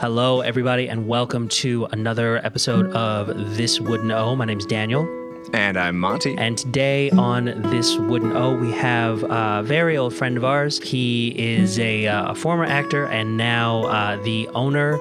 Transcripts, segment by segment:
Hello, everybody, and welcome to another episode of This Wouldn't O. My name's Daniel, And I'm Monty. and today on This Wouldn't O, we have a very old friend of ours. He is a, uh, a former actor and now uh, the owner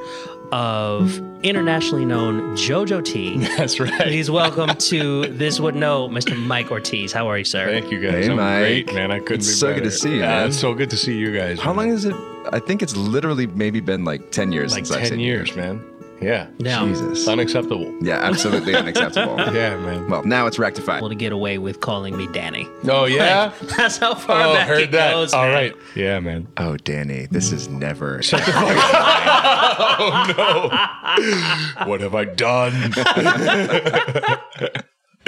of internationally known JoJo Tea. That's right. Please welcome to This Wouldn't O, Mr. Mike Ortiz. How are you, sir? Thank you guys. Hey, I'm Mike. great, man. I couldn't It's be so good to see you, Yeah, man. It's so good to see you guys. How man. long is it? I think it's literally maybe been like 10 years Like since I've ten seen years, man. Yeah. Now, Jesus. Unacceptable. Yeah, absolutely unacceptable. Yeah, man. Well, now it's rectified. able to get away with calling me Danny. Oh yeah. Like, that's how far oh, back heard it that. goes. All man. right. Yeah, man. Oh, Danny, this is never. oh no. what have I done?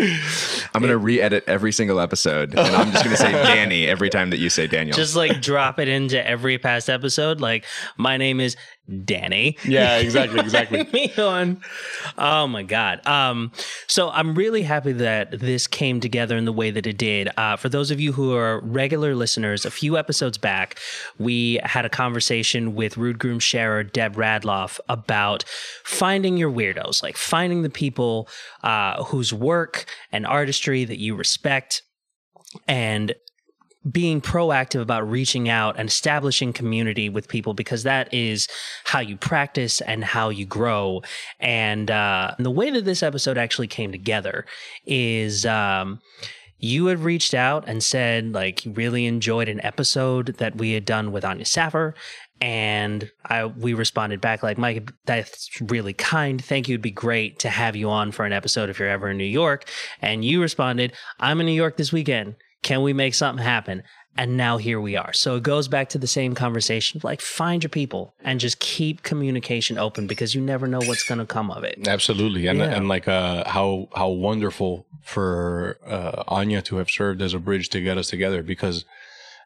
I'm going to re edit every single episode, and I'm just going to say Danny every time that you say Daniel. Just like drop it into every past episode. Like, my name is Danny. yeah, exactly, exactly. me on. Oh my god. Um, so I'm really happy that this came together in the way that it did. Uh, for those of you who are regular listeners, a few episodes back, we had a conversation with Rude Groom Sharer Deb Radloff about finding your weirdos, like finding the people uh, whose work and artistry that you respect and being proactive about reaching out and establishing community with people because that is how you practice and how you grow. And, uh, the way that this episode actually came together is um, you had reached out and said like you really enjoyed an episode that we had done with Anya Saffer. And I we responded back like Mike, that's really kind. Thank you. It'd be great to have you on for an episode if you're ever in New York. And you responded, I'm in New York this weekend. Can we make something happen? And now here we are. So it goes back to the same conversation like find your people and just keep communication open because you never know what's going to come of it. Absolutely, and Yeah. and like uh, how how wonderful for uh, Anya to have served as a bridge to get us together because.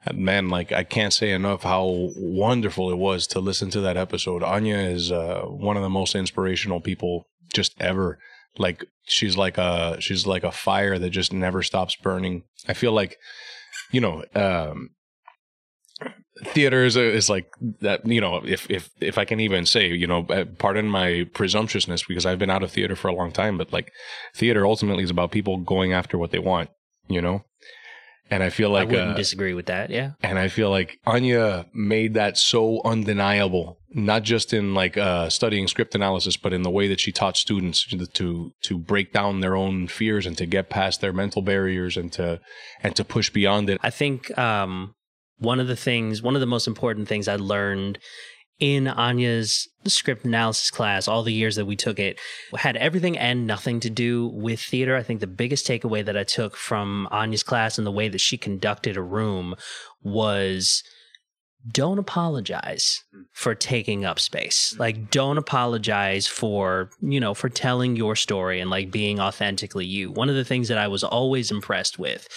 uh, Man, like I can't say enough how wonderful it was to listen to that episode. Anya is uh, one of the most inspirational people just ever. Like she's like a she's like a fire that just never stops burning. I feel like, you know, um, theater is, is like that you know if if if i can even say you know uh, pardon my presumptuousness because i've been out of theater for a long time but like theater ultimately is about people going after what they want you know and i feel like I wouldn't uh, disagree with that. Yeah. and i feel like anya made that so undeniable not just in like uh studying script analysis but in the way that she taught students to to break down their own fears and to get past their mental barriers and to and to push beyond it I think um, one of the things, one of the most important things I learned in Anya's script analysis class, all the years that we took it, had everything and nothing to do with theater. I think the biggest takeaway that I took from Anya's class and the way that she conducted a room was don't apologize hmm. for taking up space. Hmm. Like don't apologize for, you know, for telling your story and like being authentically you. One of the things that I was always impressed with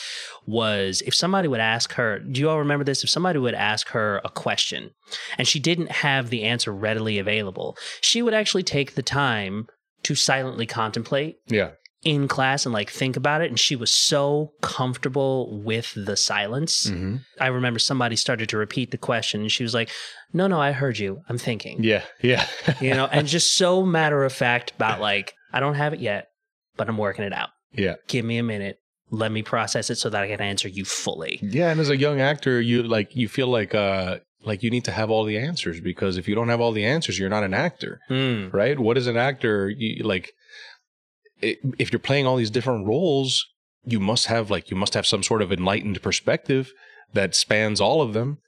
was if somebody would ask her, do you all remember this? If somebody would ask her a question and she didn't have the answer readily available, she would actually take the time to silently contemplate yeah in class and like think about it and she was so comfortable with the silence mm-hmm. I remember somebody started to repeat the question and she was like, No, no, I heard you. I'm thinking. yeah yeah You know, and just so matter of fact about like, I don't have it yet, but I'm working it out. yeah Give me a minute. Let me process it so that I can answer you fully. Yeah, and as a young actor, you like you feel like uh like you need to have all the answers because if you don't have all the answers, you're not an actor, Mm. right? What is an actor? You, like it, if you're playing all these different roles, you must have like you must have some sort of enlightened perspective that spans all of them.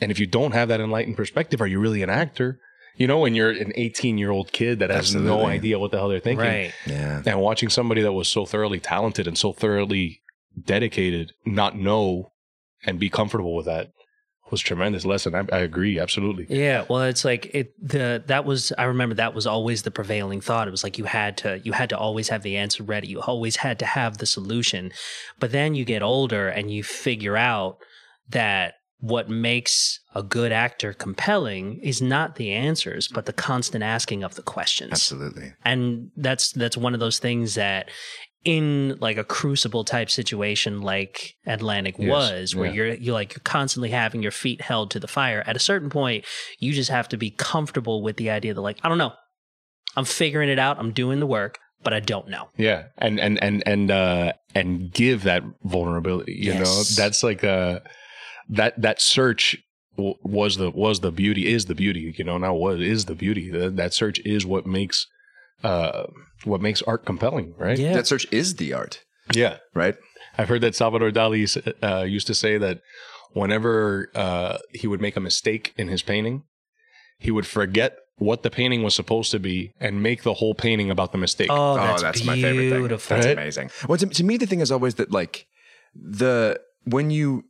And if you don't have that enlightened perspective, are you really an actor? You know, when you're an 18 year old kid that has no idea what the hell they're thinking, Right. yeah. and watching somebody that was so thoroughly talented and so thoroughly dedicated not know and be comfortable with that was tremendous lesson. I, I agree, absolutely. Yeah, well, it's like it. The that was I remember that was always the prevailing thought. It was like you had to you had to always have the answer ready. You always had to have the solution. But then you get older and you figure out that what makes a good actor compelling is not the answers, but the constant asking of the questions Absolutely. and that's that's one of those things that in like a crucible type situation like Atlantic Yes, was, where yeah. you're you're like you're constantly having your feet held to the fire. At a certain point, you just have to be comfortable with the idea that like I don't know, I'm figuring it out, I'm doing the work, but I don't know. Yeah, and and and and uh, and give that vulnerability. You know, that's like uh that that search w- was the was the beauty is the beauty. You know, now what is the beauty? That, that search is what makes uh what makes art compelling, right? Yeah. That search is the art, yeah. right? I've heard that Salvador Dali uh, used to say that whenever uh, he would make a mistake in his painting, he would forget what the painting was supposed to be and make the whole painting about the mistake. Oh, Oh, that's, that's, beautiful. my favorite thing. That's Right? amazing. Well, to, to me, the thing is always that like the when you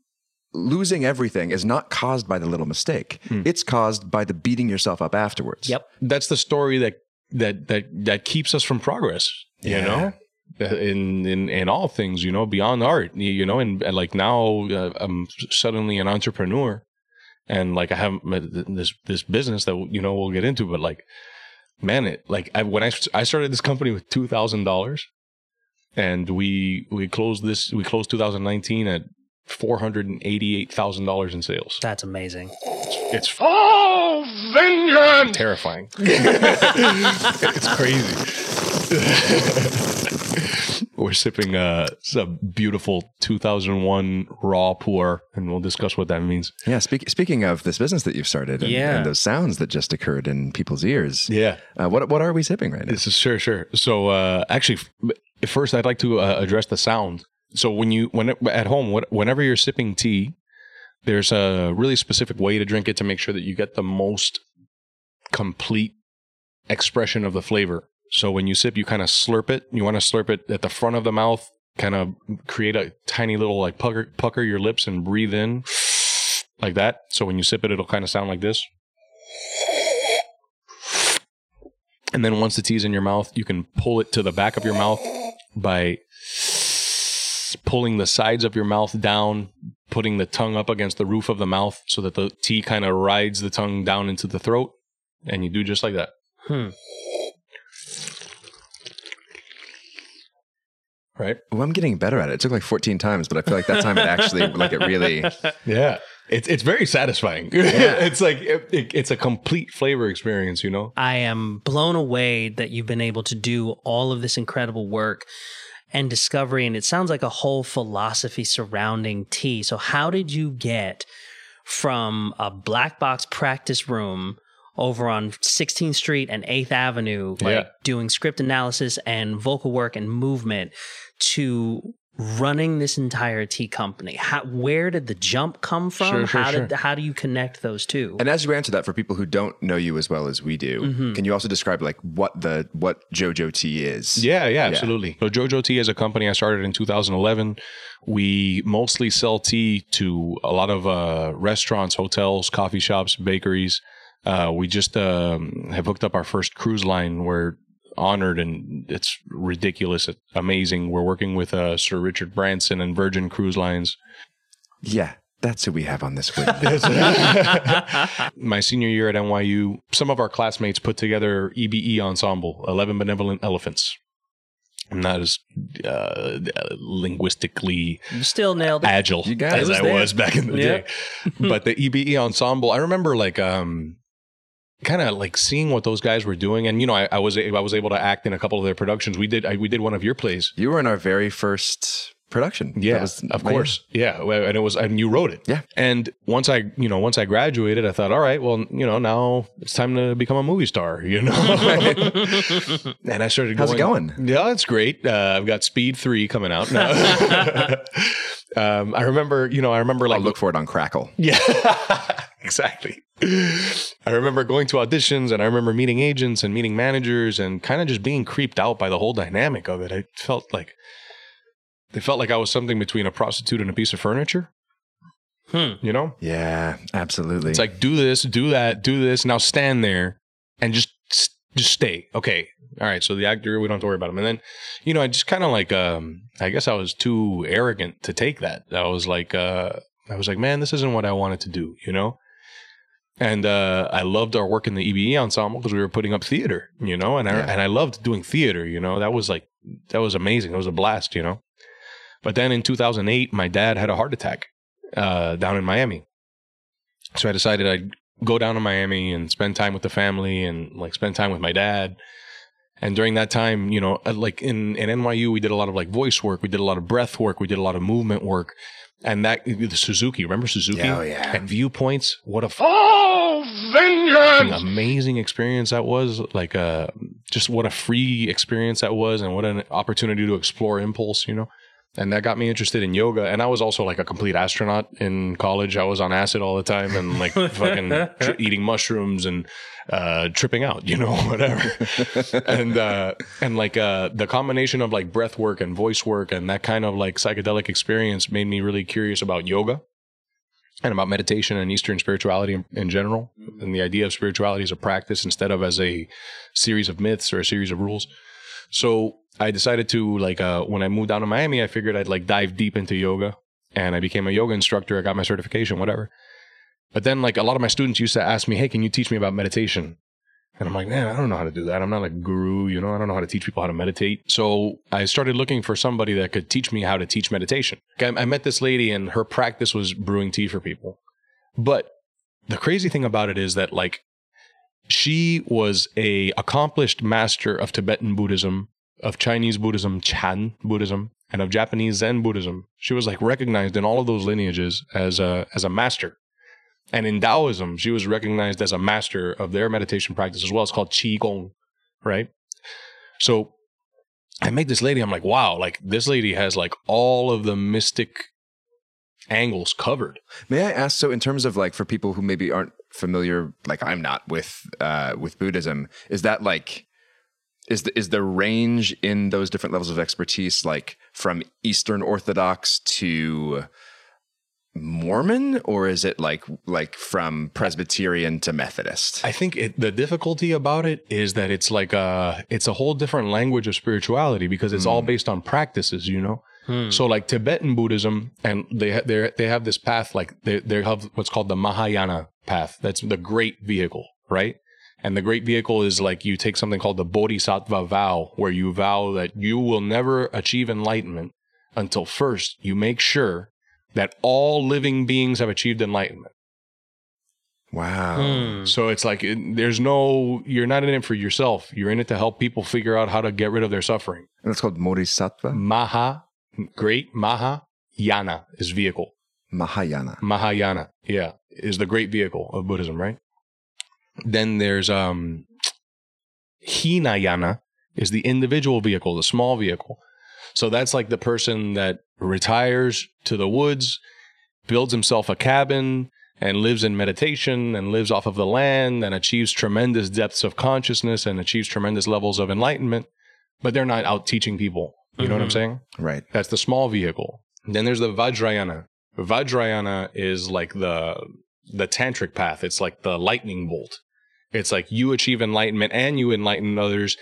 losing everything is not caused by the little mistake. It's caused by the beating yourself up afterwards. Yep. That's the story that that that that keeps us from progress. You know. Uh, In, in in all things, you know, beyond art, you you know, and, and like now uh, I'm suddenly an entrepreneur, and like I have this this business that you know we'll get into, but like, man, it like I, when I I started this company with two thousand dollars, and we we closed this we closed 2019 at four hundred and eighty eight thousand dollars in sales. That's amazing. It's oh vengeance terrifying. it's crazy. We're sipping uh some beautiful 2001 raw pu-erh, and we'll discuss what that means. Yeah. Speak, speaking of this business that you've started and, Yeah. and those sounds that just occurred in people's ears, Yeah, uh, what what are we sipping right now? this is sure, sure. So uh actually, first I'd like to uh, address the sound. So when you when at home, what, whenever you're sipping tea, there's a really specific way to drink it to make sure that you get the most complete expression of the flavor. So when you sip, you kind of slurp it. You want to slurp it at the front of the mouth, kind of create a tiny little like pucker, pucker your lips and breathe in like that. So when you sip it, it'll kind of sound like this. And then once the tea's in your mouth, you can pull it to the back of your mouth by pulling the sides of your mouth down, putting the tongue up against the roof of the mouth so that the tea kind of rides the tongue down into the throat. And you do just like that. Hmm. Right? Well, I'm getting better at it. It took like 14 times, but I feel like that time it actually like it really. Yeah. It's, it's very satisfying. it's like, it, it- it's a complete flavor experience, you know? I am blown away that you've been able to do all of this incredible work and discovery. And it sounds like a whole philosophy surrounding tea. So, how did you get from a black box practice room over on 16th Street and 8th Avenue, like Yeah. doing script analysis and vocal work and movement, to running this entire tea company? How, where did the jump come from? Sure, sure, how sure. did how do you connect those two? And as you answer that, for people who don't know you as well as we do, Mhm. can you also describe like what the what JoJo Tea is? Yeah, yeah, absolutely. So Jojo Tea is a company I started in 2011. We mostly sell tea to a lot of uh, restaurants, hotels, coffee shops, bakeries. Uh, we just um, have hooked up our first cruise line. We're honored and it's ridiculous, amazing. We're working with uh, Sir Richard Branson and Virgin Cruise Lines. Yeah, that's who we have on this week. My senior year at NYU, some of our classmates put together EBE ensemble, Eleven Benevolent Elephants. And that is uh, linguistically you still nailed it. agile You got it. as It was I there. was back in the Yeah. day. but the EBE ensemble, I remember like um kind of like seeing what those guys were doing, and you know, I, I was I was able to act in a couple of their productions. We did I, we did one of your plays. you were in our very first production. Yeah, was- of course. Yeah, and it was and you wrote it. Yeah. And once I, you know, once I graduated, I thought, all right, well, you know, now it's time to become a movie star, you know. and I started. How's it going? Yeah, it's great. Uh, I've got Speed Three coming out. No. um, I remember, you know, I remember like I'll look for it on Crackle. yeah, exactly. I remember going to auditions and I remember meeting agents and meeting managers and kind of just being creeped out by the whole dynamic of it. I felt like they felt like I was something between a prostitute and a piece of furniture, Hmm. you know? Yeah, absolutely. It's like do this, do that, do this, now stand there and just just stay. Okay. All right, so the actor we don't have to worry about him. And then, you know, I just kind of like um I guess I was too arrogant to take that. I was like uh I was like, man, this isn't what I wanted to do, you know? And uh, I loved our work in the EBE ensemble because we were putting up theater, you know, and I, Yeah. and I loved doing theater, you know, that was like, that was amazing. It was a blast, you know. But then in 2008, my dad had a heart attack uh, down in Miami. So I decided I'd go down to Miami and spend time with the family and like spend time with my dad. And during that time, you know, uh, like in, in NYU, we did a lot of like voice work, we did a lot of breath work, we did a lot of movement work. And that, the Suzuki, remember Suzuki? Oh, yeah. And viewpoints. What a f- Oh, vengeance! amazing experience that was. Like, uh, just what a free experience that was and what an opportunity to explore impulse, you know? And that got me interested in yoga. And I was also like a complete astronaut in college. I was on acid all the time and like fucking tr- eating mushrooms and uh, tripping out, you know, whatever. and uh, and like uh, the combination of like breath work and voice work and that kind of like psychedelic experience made me really curious about yoga and about meditation and Eastern spirituality in, in general, and the idea of spirituality as a practice instead of as a series of myths or a series of rules. So I decided to like uh, when I moved down to Miami, I figured I'd like dive deep into yoga, and I became a yoga instructor. I got my certification, whatever. But then like a lot of my students used to ask me, "Hey, can you teach me about meditation?" And I'm like, man, I don't know how to do that. I'm not a guru, you know, I don't know how to teach people how to meditate. So I started looking for somebody that could teach me how to teach meditation. I met this lady and her practice was brewing tea for people. But the crazy thing about it is that like she was a accomplished master of Tibetan Buddhism, of Chinese Buddhism, Chan Buddhism, and of Japanese Zen Buddhism. She was like recognized in all of those lineages as a as a master. And in Taoism, she was recognized as a master of their meditation practice as well. It's called Qi Gong, right? So I met this lady. I'm like, wow, like this lady has like all of the mystic angles covered. May I ask? So, in terms of like for people who maybe aren't familiar, like I'm not with uh, with Buddhism, is that like is the, is the range in those different levels of expertise like from Eastern Orthodox to Mormon, or is it like like from Presbyterian to Methodist? I think it, the difficulty about it is that it's like a it's a whole different language of spirituality because it's all hmm. based on practices, you know. Hmm. So like Tibetan Buddhism, and they they they have this path like they they have what's called the Mahayana path. That's the great vehicle, right? And the great vehicle is like you take something called the Bodhisattva vow, where you vow that you will never achieve enlightenment until first you make sure that all living beings have achieved enlightenment. Wow. Hmm. So it's like it, there's no, you're not in it for yourself. You're in it to help people figure out how to get rid of their suffering. And it's called Bodhisattva Maha, great Maha, Yana is vehicle. Mahayana. Mahayana, yeah, is the great vehicle of Buddhism, right? Then there's um Hinayana is the individual vehicle, the small vehicle. So that's like the person that retires to the woods, builds himself a cabin, and lives in meditation and lives off of the land and achieves tremendous depths of consciousness and achieves tremendous levels of enlightenment, but they're not out teaching people. You know what I'm Mhm. saying? Right. That's the small vehicle. Then there's the Vajrayana. Vajrayana is like the the tantric path. It's like the lightning bolt. It's like you achieve enlightenment and you enlighten others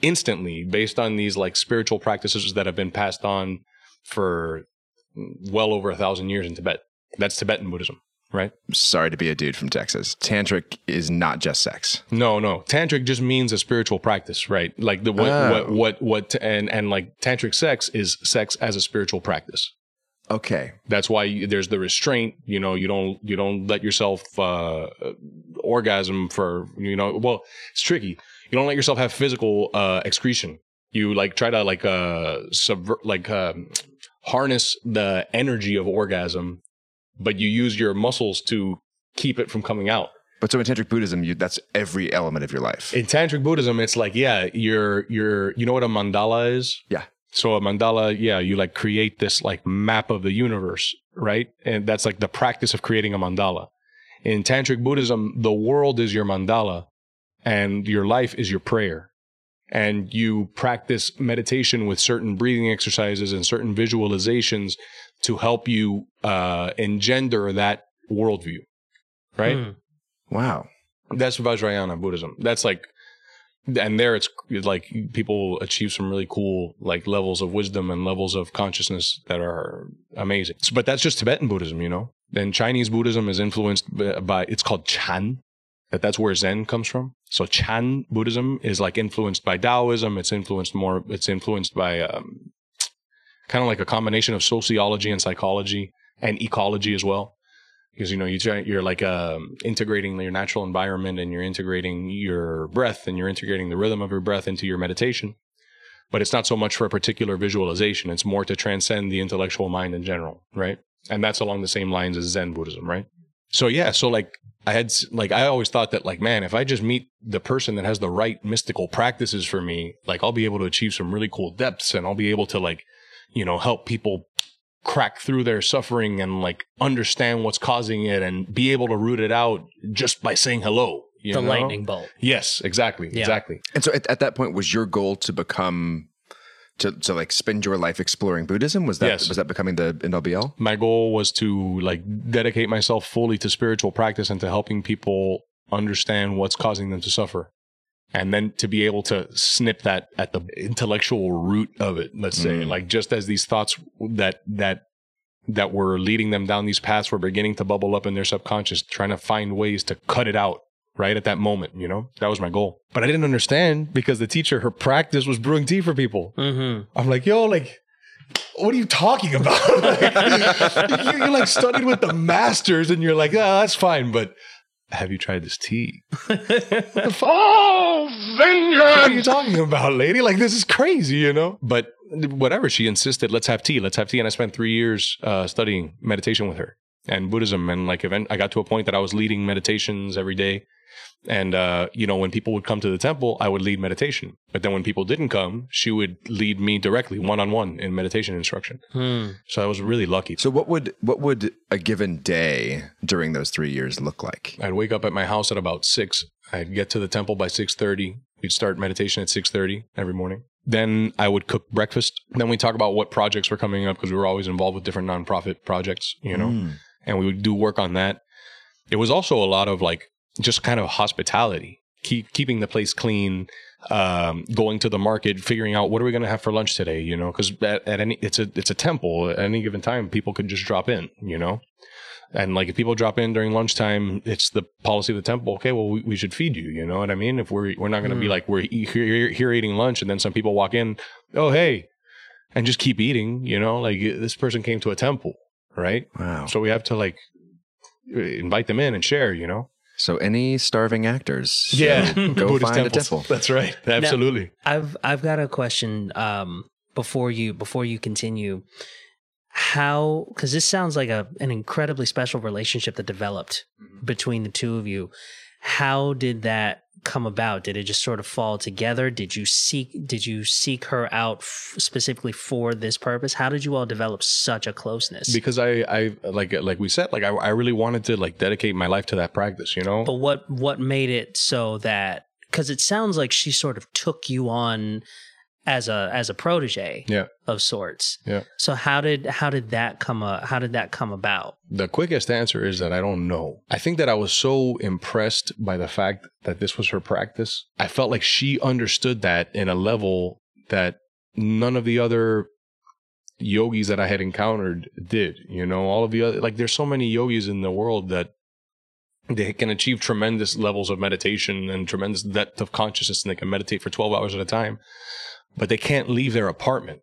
instantly based on these like spiritual practices that have been passed on for well over a thousand years in Tibet. That's Tibetan Buddhism, right? Sorry to be a dude from Texas. Tantric is not just sex. No, no. Tantric just means a spiritual practice, right? Like the what Oh. what what what and and like tantric sex is sex as a spiritual practice. Okay. That's why there's the restraint. You know, you don't you don't let yourself uh, orgasm for you know. Well, it's tricky. You don't let yourself have physical uh, excretion. You like try to like uh subvert like um, harness the energy of orgasm, but you use your muscles to keep it from coming out. But so in Tantric Buddhism, you, that's every element of your life. In tantric Buddhism, it's like yeah, you're you're you know what a mandala is. Yeah. So a mandala, yeah, you like create this like map of the universe, right? And that's like the practice of creating a mandala. In tantric Buddhism, the world is your mandala, and your life is your prayer. And you practice meditation with certain breathing exercises and certain visualizations to help you uh, engender that worldview, right? Hmm. wow. That's Vajrayana Buddhism. That's like, and there it's like people achieve some really cool like levels of wisdom and levels of consciousness that are amazing. So- but that's just Tibetan Buddhism, you know. Then Chinese Buddhism is influenced by, by it's called Chan. That that's where Zen comes from. So Chan Buddhism is like influenced by Taoism. It's influenced more. It's influenced by um, kind of like a combination of sociology and psychology and ecology as well. Because you know you try, you're like um, integrating your natural environment and you're integrating your breath and you're integrating the rhythm of your breath into your meditation. But it's not so much for a particular visualization. It's more to transcend the intellectual mind in general, right? And that's along the same lines as Zen Buddhism, right? So yeah, so like I had like I always thought that like man, if I just meet the person that has the right mystical practices for me, like I'll be able to achieve some really cool depths and I'll be able to like, you know, help people crack through their suffering and like understand what's causing it and be able to root it out just by saying hello. You the know? lightning bolt. Yes, exactly, Yeah. exactly. And so at, at that point, was your goal to become to to like spend your life exploring Buddhism? Was that Yes. was that becoming the NLBL? my goal was to like dedicate myself fully to spiritual practice and to helping people understand what's causing them to suffer and then to be able to snip that at the intellectual root of it let's say Mm. like just as these thoughts that that that were leading them down these paths were beginning to bubble up in their subconscious trying to find ways to cut it out right at that moment you know that was my goal but i didn't understand because the teacher her practice was brewing tea for people Mm-hmm. I'm like, yo, like, what are you talking about? Like, you, you like studied with the masters, and you're like, ah, that's fine, but have you tried this tea? Oh, What are you talking about, lady? Like, this is crazy, you know? But whatever, she insisted, let's have tea, let's have tea, and I spent three years uh, studying meditation with her and Buddhism, and like, event, I got to a point that I was leading meditations every day. And uh, you know, when people would come to the temple, I would lead meditation. But then when people didn't come, she would lead me directly, one on one, in meditation instruction. Hmm. So I was really lucky. So what would what would a given day during those three years look like? I'd wake up at my house at about six. I'd get to the temple by six thirty. We'd start meditation at six thirty every morning. Then I would cook breakfast. Then we talk about what projects were coming up because we were always involved with different nonprofit projects, you know, Mm. and we would do work on that. It was also a lot of like just kind of hospitality, keep keeping the place clean, um, going to the market, figuring out what are we going to have for lunch today, you know, because at, at any it's a it's a temple. At any given time, people could just drop in, you know. And like if people drop in during lunchtime, it's the policy of the temple. Okay, well we, we should feed you. You know what I mean? If we're we're not going to be Mm. like we're here, here eating lunch, and then some people walk in, oh hey, and just keep eating. You know, like this person came to a temple, right? Wow. So we have to like invite them in and share. You know? So any starving actors, Yeah, go Buddhist find a temple. That's right. Absolutely. I've I've got a question um, before you before you continue. How because this sounds like a an incredibly special relationship that developed between the two of you. How did that come about? Did it just sort of fall together? Did you seek did you seek her out f- specifically for this purpose? How did you all develop such a closeness? Because I, I like like we said, like I, I really wanted to like dedicate my life to that practice. You know? But what what made it so that because it sounds like she sort of took you on as a as a protege Yeah. of sorts. Yeah. So how did how did that come uh, how did that come about? The quickest answer is that I don't know. I think that I was so impressed by the fact that this was her practice. I felt like she understood that in a level that none of the other yogis that I had encountered did. You know, all of the other, like, there's so many yogis in the world that they can achieve tremendous levels of meditation and tremendous depth of consciousness and they can meditate for 12 hours at a time, but they can't leave their apartment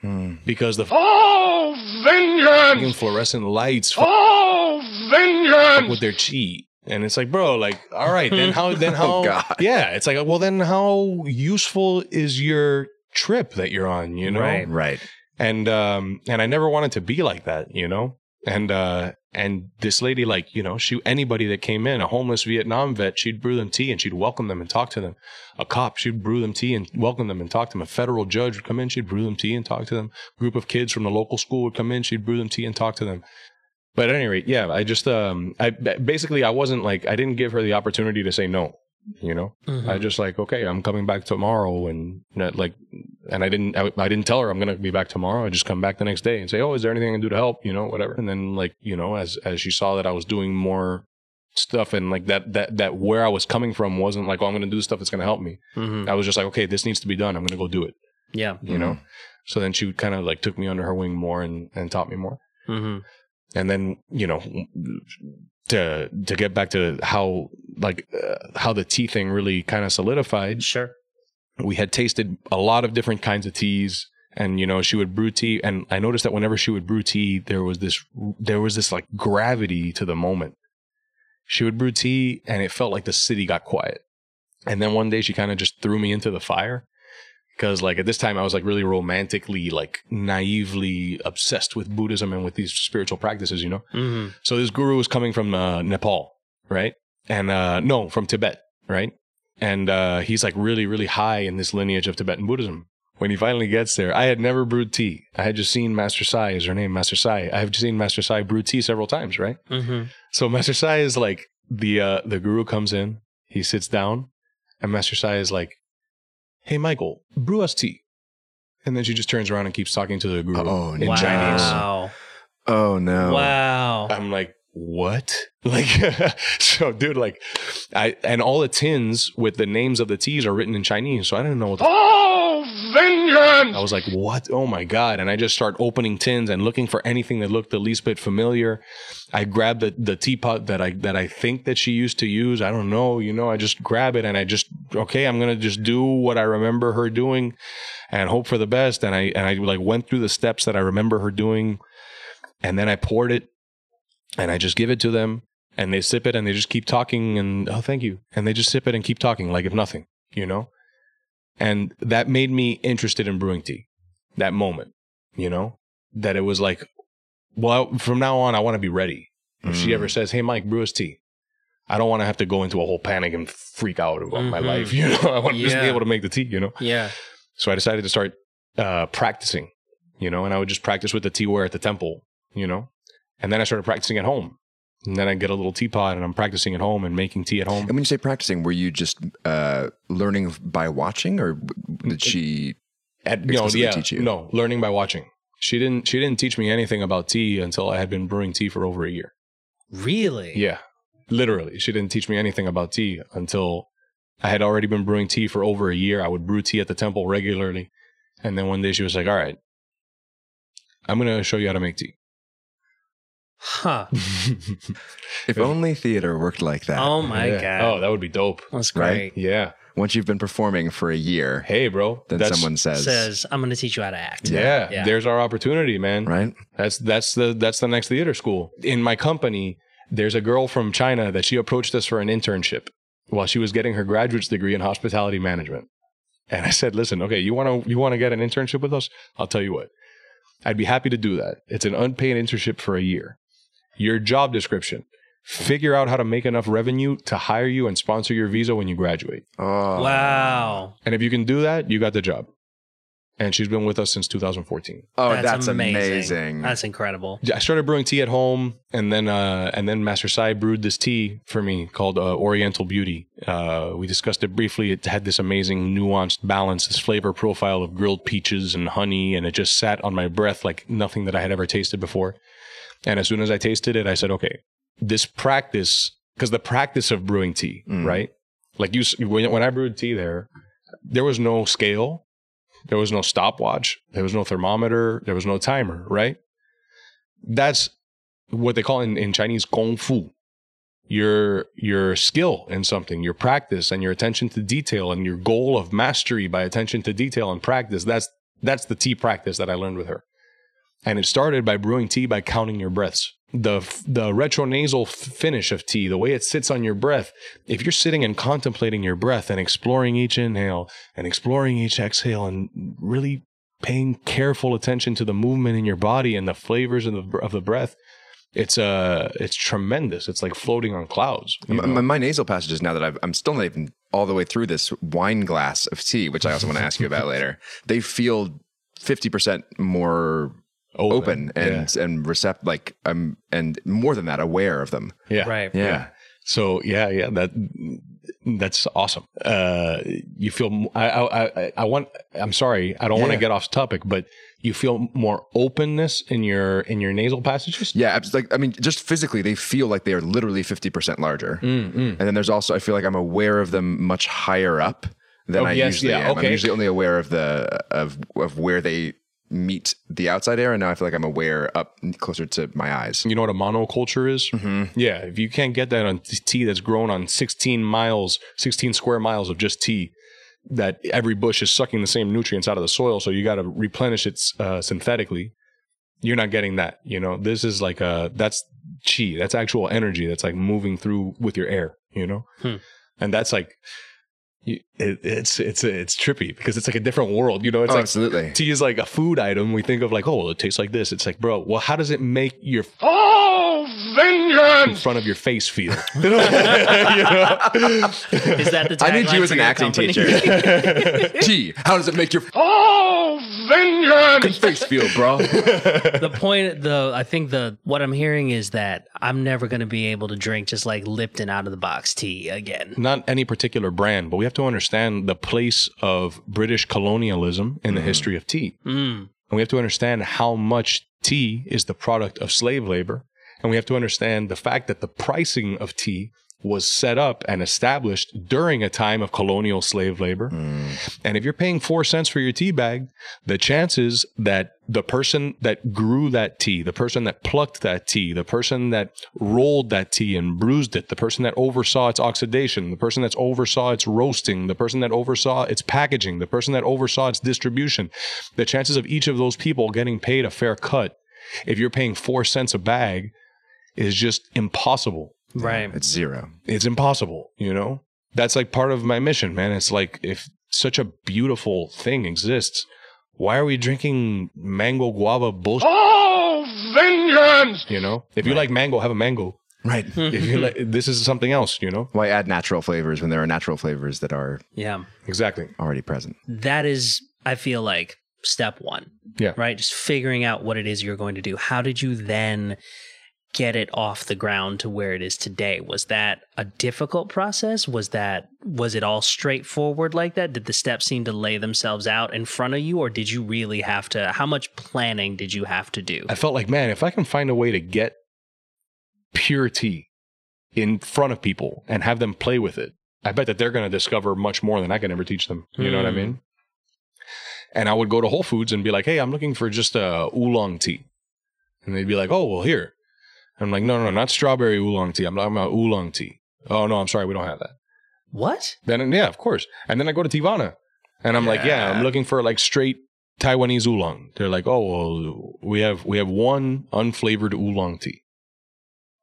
Hmm. because the Oh, fucking vengeance! fluorescent lights Oh, vengeance! with their chi. And it's like, bro, like, all right, then how, then how, Oh, God. yeah, it's like, well, then how useful is your trip that you're on, you know? Right. Right. And, um, and I never wanted to be like that, you know? And, uh, and this lady, like, you know, she, anybody that came in, a homeless Vietnam vet, she'd brew them tea and she'd welcome them and talk to them. A cop, she'd brew them tea and welcome them and talk to them. A federal judge would come in, she'd brew them tea and talk to them. A group of kids from the local school would come in, she'd brew them tea and talk to them. But at any rate, yeah, I just, um, I basically, I wasn't like, I didn't give her the opportunity to say no, you know? Mhm. I just like, okay, I'm coming back tomorrow, and not like, and I didn't, I, I didn't tell her I'm gonna be back tomorrow. I just come back the next day and say, oh, is there anything I can do to help? You know, whatever. And then like, you know, as as she saw that I was doing more stuff and like that that that where I was coming from wasn't like, oh, I'm gonna do stuff that's gonna help me. Mhm. I was just like, okay, this needs to be done. I'm gonna go do it. Yeah. You know. So then she kind of like took me under her wing more and and taught me more. hmm And then, you know, to to get back to how like uh, how the tea thing really kind of solidified, Sure. we had tasted a lot of different kinds of teas and you know she would brew tea and i noticed that whenever she would brew tea there was this there was this like gravity to the moment. She would brew tea and it felt like the city got quiet. And then one day she kind of just threw me into the fire because like at this time i was like really romantically like naively obsessed with buddhism and with these spiritual practices you know hmm so this guru was coming from uh, Nepal, right? And uh, no, from Tibet, right? And uh, he's like really, really high in this lineage of Tibetan Buddhism. When he finally gets there, I had never brewed tea. I had just seen Master Sai, is her name, Master Sai. I have seen Master Sai brew tea several times, right? hmm So Master Sai is like the uh, the guru comes in, he sits down, and Master Sai is like, "Hey, Michael, brew us tea." And then she just turns around and keeps talking to the guru Oh, in wow. Chinese. Wow. Oh no. Wow. I'm like, what? Like, so dude, like, I, and all the tins with the names of the teas are written in Chinese. So I didn't know what the, Oh, I was like, what? Oh my God. And I just start opening tins and looking for anything that looked the least bit familiar. I grabbed the, the teapot that I, that I think that she used to use. I don't know, you know, I just grab it and I just, okay, I'm going to just do what I remember her doing and hope for the best. And I, and I like went through the steps that I remember her doing. And then I poured it and I just give it to them and they sip it and they just keep talking and oh thank you and they just sip it and keep talking like if nothing you know and that made me interested in brewing tea that moment you know that it was like well from now on i want to be ready if she Mm. ever says hey mike brew us tea i don't want to have to go into a whole panic and freak out about my Mhm. life you know i want to just be able to make the tea you know Yeah. so I decided to start uh, practicing, you know, and I would just practice with the teaware at the temple, you know, and then I started practicing at home. And then I get a little teapot and I'm practicing at home and making tea at home. And when you say practicing, were you just uh, learning by watching, or did she? At, you yeah, teach you? no, learning by watching. She didn't. She didn't teach me anything about tea until I had been brewing tea for over a year. Really? Yeah, literally, she didn't teach me anything about tea until I had already been brewing tea for over a year. I would brew tea at the temple regularly, and then one day she was like, "All right, I'm gonna show you how to make tea." Huh. If only theater worked like that. Oh my Yeah. god. Oh, that would be dope. That's Right? great. Yeah. Once you've been performing for a year, Hey, bro. then someone says, Says, I'm going to teach you how to act. yeah, Yeah. There's our opportunity, man. right? That's that's the that's the next theater school. In my company, there's a girl from China that she approached us for an internship while she was getting her graduate's degree in hospitality management. And I said, "Listen, okay, you want to you want to get an internship with us? I'll tell you what. I'd be happy to do that. It's an unpaid internship for a year. Your job description: figure out how to make enough revenue to hire you and sponsor your visa when you graduate. Oh, Wow. And if you can do that, you got the job." And she's been with us since 2014. Oh, that's, amazing. That's incredible. I started brewing tea at home, and then uh, and then Master Sai brewed this tea for me called uh, Oriental Beauty. Uh, we discussed it briefly. It had this amazing nuanced balance, this flavor profile of grilled peaches and honey, and it just sat on my breath like nothing that I had ever tasted before. And as soon as I tasted it, I said, "Okay, this practice, because the practice of brewing tea, Mm. right? Like you, when, when I brewed tea there, there was no scale, there was no stopwatch, there was no thermometer, there was no timer, right? That's what they call in, in Chinese kung fu. Your your skill in something, your practice and your attention to detail and your goal of mastery by attention to detail and practice. That's that's the tea practice that I learned with her. And it started by brewing tea by counting your breaths. The the retronasal finish of tea, the way it sits on your breath. If you're sitting and contemplating your breath and exploring each inhale and exploring each exhale and really paying careful attention to the movement in your body and the flavors of the of the breath, it's uh it's tremendous. It's like floating on clouds. My, my, nasal passages now that I've, I'm still not even all the way through this wine glass of tea, which I also want to ask you about later. They feel 50% more open, and and recept like um and more than that aware of them. yeah. yeah. Right. Yeah. So yeah, yeah, that that's awesome. Uh, you feel I I I want. I'm sorry, I don't want to get off topic, but you feel more openness in your in your nasal passages. Yeah, it's like I mean, just physically, they feel like they are literally fifty percent larger. Mm, mm. And then there's also I feel like I'm aware of them much higher up than Oh, I yes, usually yeah, am. I'm usually only aware of the of of where they meet the outside air, and now I feel like I'm aware up closer to my eyes. You know what a monoculture is? Mm-hmm. Yeah, if you can't get that on t- tea that's grown on 16 miles, 16 square miles of just tea, that every bush is sucking the same nutrients out of the soil, so you got to replenish it uh, synthetically. You're not getting that. You know, this is like a that's chi. That's actual energy that's like moving through with your air. You know, Hmm. and that's like. You- It, it's it's it's trippy because it's like a different world, you know. It's oh, like absolutely. tea is like a food item. We think of like, oh, well, it tastes like this. It's like, bro, well, how does it make your Oh, vengeance in front of your face feel? You know? Is that the I need you as an acting company? teacher. T. How does it make your Oh, vengeance! face feel, bro? the point the I think the what I'm hearing is that I'm never going to be able to drink just like Lipton out of the box tea again. Not any particular brand, but we have to understand the place of British colonialism in the history of tea. Mm. And we have to understand how much tea is the product of slave labor. And we have to understand the fact that the pricing of tea was set up and established during a time of colonial slave labor. Mm. And if you're paying four cents for your tea bag, the chances that the person that grew that tea, the person that plucked that tea, the person that rolled that tea and bruised it, the person that oversaw its oxidation, the person that oversaw its roasting, the person that oversaw its packaging, the person that oversaw its distribution, the chances of each of those people getting paid a fair cut, if you're paying four cents a bag, is just impossible Right. It's zero. it's impossible, you know? That's like part of my mission, man. It's like if such a beautiful thing exists, why are we drinking mango guava bullshit, Oh, vengeance! you know? If you like mango, have a mango. Right. If you like this is something else, you know? Why add natural flavors when there are natural flavors that are Yeah. Exactly. already present? That is I feel like step 1. Yeah. Right? Just figuring out what it is you're going to do. How did you then get it off the ground to where it is today? Was that a difficult process? Was that was it all straightforward like that? Did the steps seem to lay themselves out in front of you or did you really have to how much planning did you have to do? I felt like, man, if I can find a way to get purity in front of people and have them play with it, I bet that they're going to discover much more than I can ever teach them. You know what I Hmm. mean? And I would go to Whole Foods and be like, hey, I'm looking for just a oolong tea. And they'd be like, oh, well, here. I'm like, no, no, no, not strawberry oolong tea. I'm talking about oolong tea. Oh, no, I'm sorry, we don't have that. What? Then, yeah, of course. And then I go to Teavana and I'm like, yeah, I'm looking for like straight Taiwanese oolong. They're like, oh, well, we have, we have one unflavored oolong tea.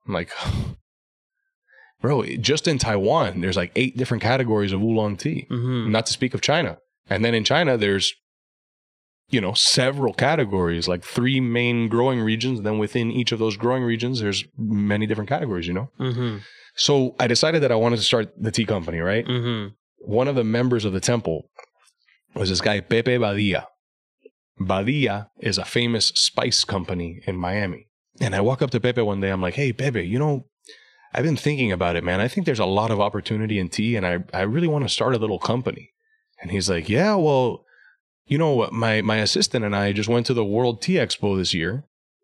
I'm like, bro, just in Taiwan, there's like eight different categories of oolong tea, Mhm. not to speak of China. And then in China, there's, you know, several categories, like three main growing regions. Then within each of those growing regions, there's many different categories, you know? Mhm. So I decided that I wanted to start the tea company, right? Mhm. one of the members of the temple was this guy Pepe Badia. Badia is a famous spice company in Miami. And I walk up to Pepe one day. I'm like, "Hey, Pepe, you know, I've been thinking about it, man. I think there's a lot of opportunity in tea, and I I really want to start a little company." And he's like, "Yeah, well, you know, what? my my assistant and I just went to the World Tea Expo this year,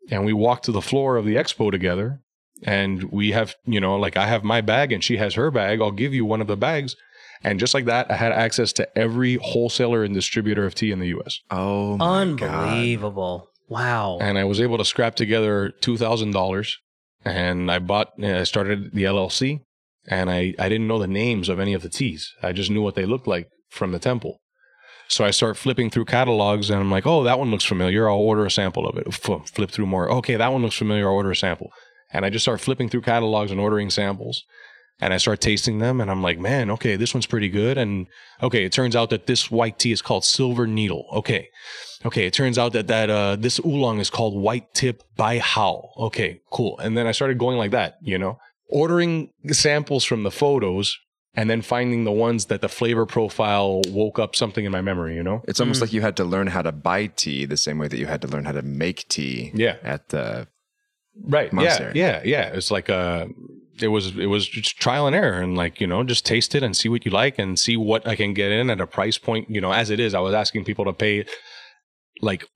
and we walked to the floor of the expo together." And we have, you know, like I have my bag and she has her bag. I'll give you one of the bags. And just like that, I had access to every wholesaler and distributor of tea in the US. Oh my god. Unbelievable. Wow. And I was able to scrap together $2,000 and I bought, uh, I started the LLC and I, I didn't know the names of any of the teas. I just knew what they looked like from the temple. So I start flipping through catalogs and I'm like, oh, that one looks familiar. I'll order a sample of it. F- Flip through more. Okay, that one looks familiar. I'll order a sample. And I just start flipping through catalogs and ordering samples. And I start tasting them and I'm like, man, okay, this one's pretty good. And okay, it turns out that this white tea is called Silver Needle. Okay. Okay, it turns out that that uh, this oolong is called White Tip Bai Hao. Okay, cool. And then I started going like that, you know, ordering samples from the photos and then finding the ones that the flavor profile woke up something in my memory, you know? It's almost mm. like you had to learn how to buy tea the same way that you had to learn how to make tea. Yeah. At the Right. Monastery. Yeah. Yeah. Yeah. It's like a it was it was just trial and error and like, you know, just taste it and see what you like and see what I can get in at a price point, you know, as it is. I was asking people to pay like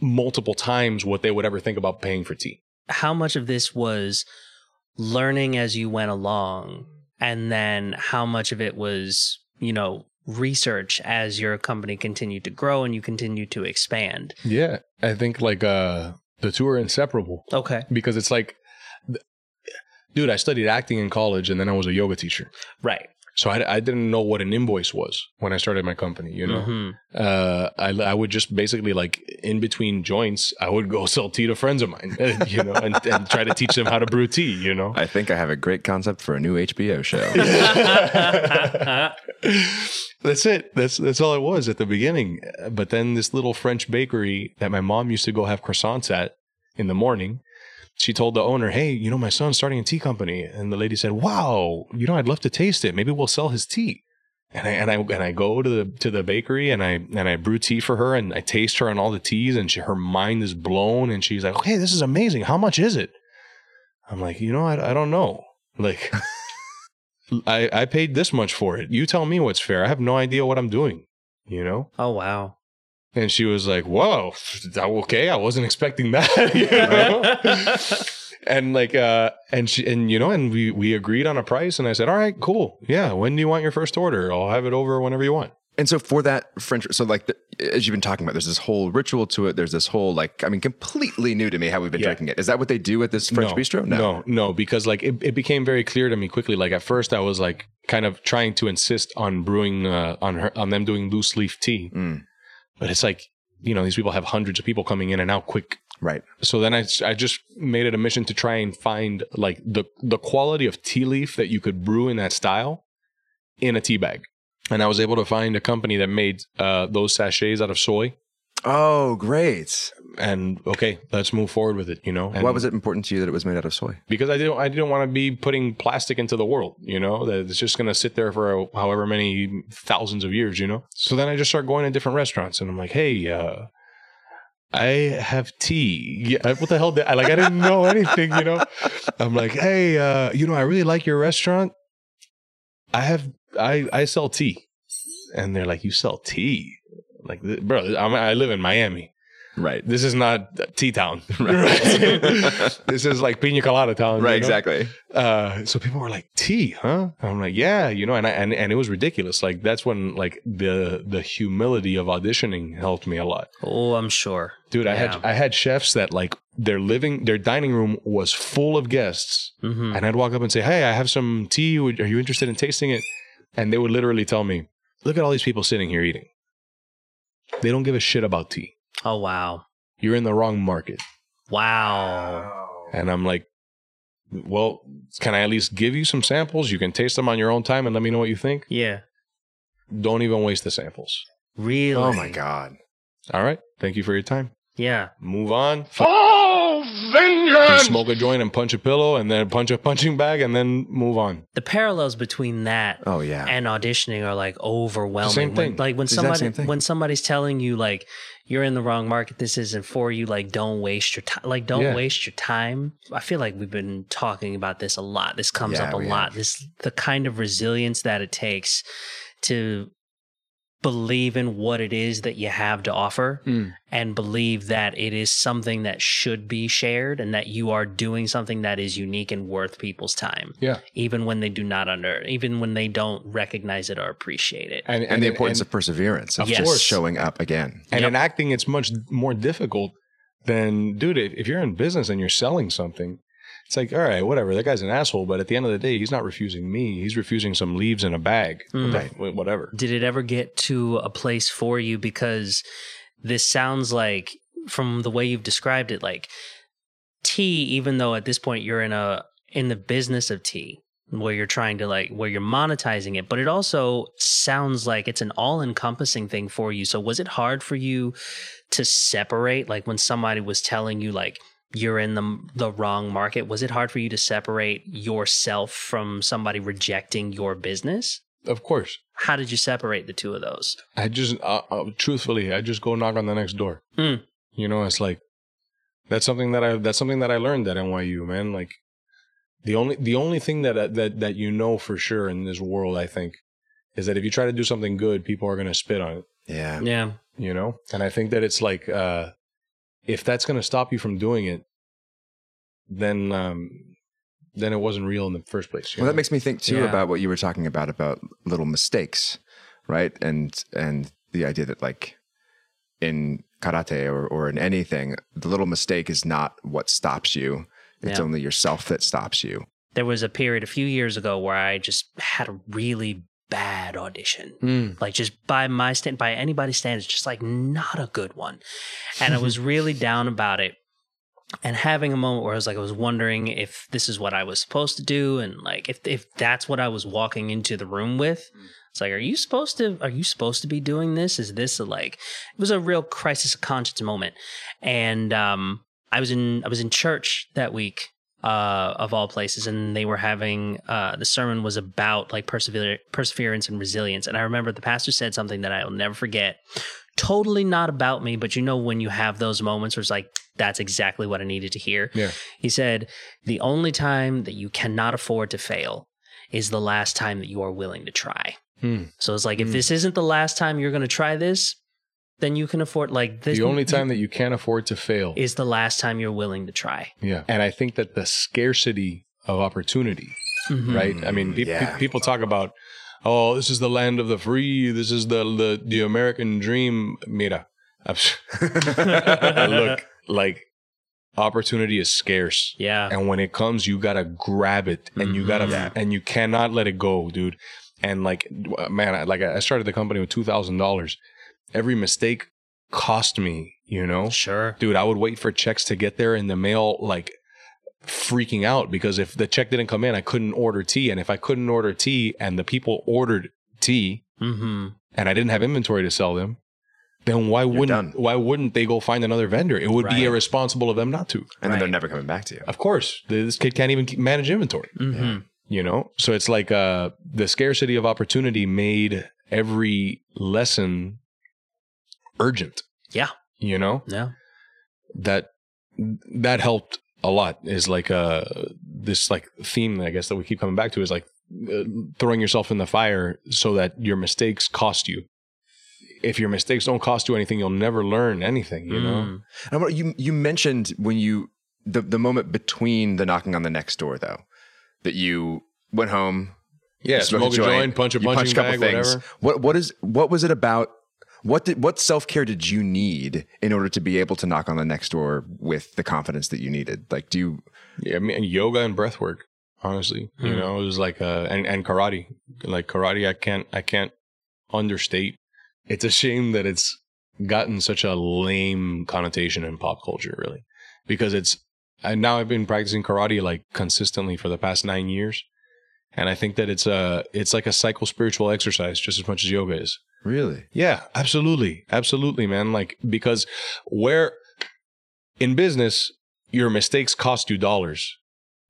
multiple times what they would ever think about paying for tea. How much of this was learning as you went along, and then how much of it was, you know, research as your company continued to grow and you continued to expand? Yeah, I think like uh the two are inseparable Okay. because it's like, th- dude, I studied acting in college and then I was a yoga teacher. Right. So I, I didn't know what an invoice was when I started my company. You know, Mhm. uh, I I would just basically like in between joints, I would go sell tea to friends of mine, you know, and, and try to teach them how to brew tea. You know, I think I have a great concept for a new HBO show. that's it. That's that's all it was at the beginning. But then this little French bakery that my mom used to go have croissants at in the morning. She told the owner, "Hey, you know, my son's starting a tea company," and the lady said, "Wow, you know, I'd love to taste it. Maybe we'll sell his tea." And I and I and I go to the to the bakery and I and I brew tea for her and I taste her on all the teas and she, her mind is blown and she's like, "Hey, this is amazing. How much is it?" I'm like, "You know, I I don't know. Like, I I paid this much for it. You tell me what's fair. I have no idea what I'm doing." You know. Oh wow. And she was like, "Whoa, that okay, I wasn't expecting that." you know? and like, uh, and she, and you know, and we we agreed on a price, and I said, "All right, cool, yeah. When do you want your first order? I'll have it over whenever you want." and so for that French, so like the, as you've been talking about, there's this whole ritual to it. There's this whole like, I mean, completely new to me how we've been Yeah. drinking it. Is that what they do at this French no, bistro? no, no, because like it, it became very clear to me quickly. Like at first, I was like kind of trying to insist on brewing uh, on her on them doing loose leaf tea, Mm. But it's like you know these people have hundreds of people coming in and out quick. Right. so then I, I just made it a mission to try and find like the the quality of tea leaf that you could brew in that style in a tea bag. And i was able to find a company that made uh, those sachets out of soy Oh, great. and okay let's move forward with it you know and Why was it important to you that it was made out of soy? because i didn't i didn't want to be putting plastic into the world you know that it's just going to sit there for however many thousands of years you know so then i just start going to different restaurants and i'm like hey uh I have tea. Yeah, what the hell? Did, I like I didn't know anything, you know. I'm like, hey, uh, you know, I really like your restaurant. I have, I, I sell tea, and they're like, you sell tea, like, th- bro. I'm, I live in Miami. Right. This is not Tea Town. Right. this is like Pina Colada Town. Right, you know? exactly. Uh, so people were like, "Tea, huh?" I'm like, "Yeah," you know, and I, and and it was ridiculous. Like that's when like the the humility of auditioning helped me a lot, Oh, I'm sure. dude. I had I had chefs that like their living their dining room was full of guests, hmm and I'd walk up and say, "Hey, I have some tea. Are you interested in tasting it?" And they would literally tell me, "Look at all these people sitting here eating. They don't give a shit about tea. Oh wow. You're in the wrong market." Wow. And I'm like, well, can I at least give you some samples? You can taste them on your own time and let me know what you think. Yeah. Don't even waste the samples. Really? Oh my God. All right. Thank you for your time. Yeah. Move on. Oh, F- vengeance! smoke a joint and punch a pillow and then punch a punching bag and then move on. The parallels between that Oh yeah. and auditioning are like overwhelming. Same When- thing. like when It's the exact somebody when somebody's telling you like you're in the wrong market, this isn't for you. Like don't waste your time. Like don't Yeah. waste your time. I feel like we've been talking about this a lot. This comes Yeah, up a lot. have. This the kind of resilience that it takes to believe in what it is that you have to offer Mm. and believe that it is something that should be shared and that you are doing something that is unique and worth people's time Yeah. even when they do not under even when they don't recognize it or appreciate it And, and the importance of perseverance, of Yes. course, showing up again. And Yep. in acting, it's much more difficult than, dude, if if you're in business and you're selling something, it's like, all right, whatever. That guy's an asshole, but at the end of the day, he's not refusing me. He's refusing some leaves in a bag. Mm. What the- Whatever. did it ever get to a place for you because this sounds like from the way you've described it like tea even though at this point you're in a in the business of tea where you're trying to like where you're monetizing it but it also sounds like it's an all-encompassing thing for you so was it hard for you to separate like when somebody was telling you like you're in the the wrong market was it hard for you to separate yourself from somebody rejecting your business Of course. how did you separate the two of those? I just, uh, uh, truthfully, I just go knock on the next door. Mm. You know, it's like that's something that I that's something that I learned at NYU, man. Like the only the only thing that that that you know for sure in this world, I think, is that if you try to do something good, people are gonna spit on it. Yeah. Yeah. You know, and I think that it's like uh, if that's gonna stop you from doing it, then um, then it wasn't real in the first place. you Well, that makes me think too Yeah. about what you were talking about about little mistakes, right? And and the idea that like in karate or or in anything, the little mistake is not what stops you. It's Yeah. only yourself that stops you. There was a period a few years ago where I just had a really bad audition. Mm. Like just by my stand, by anybody's standards, just like not a good one. And I was really down about it. And having a moment where I was like, I was wondering if this is what I was supposed to do, and like if if that's what I was walking into the room with. It's like, are you supposed to? Are you supposed to be doing this? Is this a like? It was a real crisis of conscience moment, and um, I was in I was in church that week, uh, of all places, and they were having uh, the sermon was about like persever- perseverance and resilience. And I remember the pastor said something that I will never forget. Totally not about me, but you know when you have those moments where it's like that's exactly what I needed to hear. Yeah. He said the only time that you cannot afford to fail is the last time that you are willing to try. Hmm. So it's like if Hmm. this isn't the last time you're going to try this, then you can afford like this. The only time that you can't afford to fail. is the last time you're willing to try. Yeah. And I think that the scarcity of opportunity, Mhm. right? I mean, pe- pe- people talk about, oh, this is the land of the free. This is the the, the American dream. Mira, look, like opportunity is scarce. Yeah. And when it comes, you gotta grab it, and you gotta, Mhm. Yeah. and you cannot let it go, dude. And like, man, I- like I started the company with two thousand dollars. Every mistake cost me, you know, Sure. dude. I would wait for checks to get there in the mail, like freaking out because if the check didn't come in, I couldn't order tea, and if I couldn't order tea, and the people ordered tea, Mm-hmm. and I didn't have inventory to sell them. Then why wouldn't done. why wouldn't they go find another vendor? It would Right. be irresponsible of them not to. And then they're never coming back to you. Of course, this kid can't even manage inventory. Mm-hmm. You know, so it's like uh, the scarcity of opportunity made every lesson urgent. Yeah. You know Yeah. that that helped a lot. Is like uh this like theme I guess that we keep coming back to is like uh, throwing yourself in the fire so that your mistakes cost you. If your mistakes don't cost you anything, you'll never learn anything. You know. Mm. And I you you mentioned when you the the moment between the knocking on the next door though that you went home Yeah, smoke a joint, punch a punching punched a couple bag, things. whatever. What what is what was it about? What did what self care did you need in order to be able to knock on the next door with the confidence that you needed? Like, do you? Yeah, I mean, yoga and breath work. Honestly, you Hmm. know, it was like uh, and and karate, like karate. I can't I can't understate. It's a shame that it's gotten such a lame connotation in pop culture, really, because it's. And now I've been practicing karate like consistently for the past nine years, and I think that it's a it's like a psycho spiritual exercise just as much as yoga is. Really? Yeah, absolutely. Absolutely, man. Like, because where in business, your mistakes cost you dollars.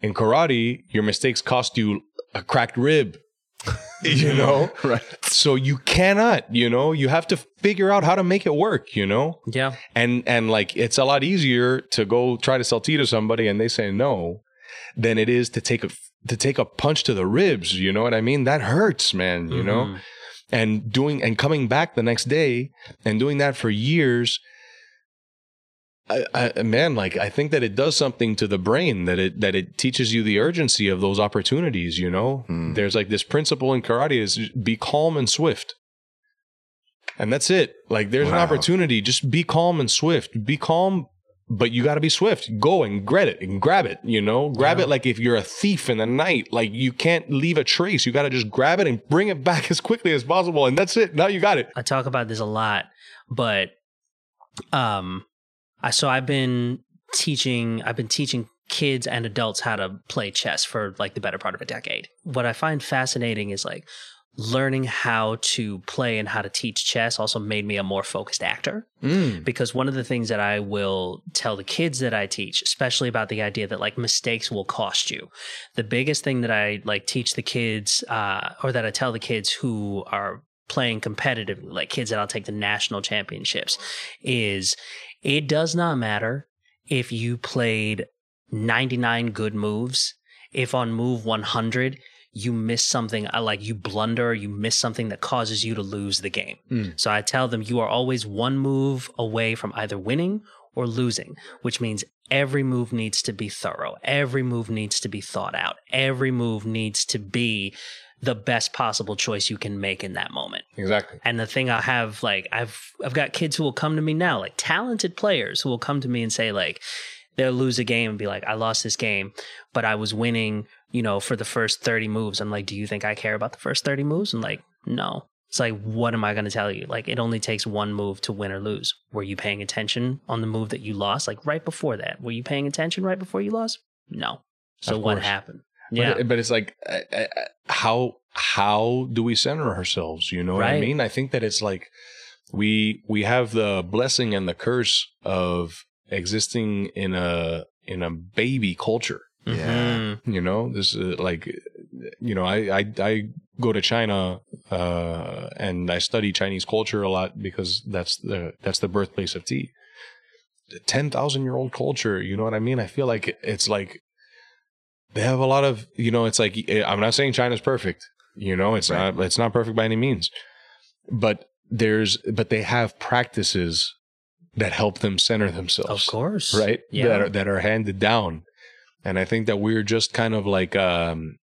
In karate, your mistakes cost you a cracked rib, you know? Right. So you cannot, you know, you have to figure out how to make it work, you know? Yeah. And, and like, it's a lot easier to go try to sell tea to somebody and they say no than it is to take a, to take a punch to the ribs. You know what I mean? That hurts, man, you know? Mm-hmm. And doing and coming back the next day and doing that for years I, I, man like i think that it does something to the brain that it that it teaches you the urgency of those opportunities you know? Hmm. there's like this principle in karate is be calm and swift. And that's it. Like there's an opportunity. Just be calm and swift. Be calm but you got to be swift. Go and grab it and grab it you know? Grab Yeah. it like if you're a thief in the night like you can't leave a trace. You got to just grab it and bring it back as quickly as possible and that's it. Now you got it. I talk about this a lot, but um I so I've been teaching I've been teaching kids and adults how to play chess for like the better part of a decade. What I find fascinating is like learning how to play and how to teach chess also made me a more focused actor because one of the things that I will tell the kids that I teach, especially about the idea that like mistakes will cost you. The biggest thing that I like teach the kids, uh, or that I tell the kids who are playing competitively, like kids that I'll take to national championships, is it does not matter if you played 99 good moves. If on move 100 you miss something uh, like you blunder, you miss something that causes you to lose the game. Mm. So I tell them you are always one move away from either winning or losing, which means every move needs to be thorough. Every move needs to be thought out. Every move needs to be the best possible choice you can make in that moment. Exactly. And the thing I have, like, I've I've got kids who will come to me now, like talented players who will come to me and say, like, they'll lose a game and be like, I lost this game, but I was winning, you know, for the first 30 moves. I'm like, do you think I care about the first 30 moves? I'm like, no. It's like, what am I going to tell you? Like, it only takes one move to win or lose. Were you paying attention on the move that you lost? Like, right before that, were you paying attention right before you lost? No. So what happened? But, Yeah. it- but it's like, how how do we center ourselves? You know what I mean? I think that it's like we we have the blessing and the curse of existing in a in a baby culture. Yeah. Mhm. You know, this is like, you know, I I, I go to China uh, and I study Chinese culture a lot because that's the that's the birthplace of tea. Ten thousand year old culture. You know what I mean? I feel like it's like they have a lot of you know. It's like I'm not saying China's perfect. You know, it's Right. not it's not perfect by any means, but there's but they have practices that help them center themselves Of course. right Yeah. that are that are handed down and i think that we're just kind of like um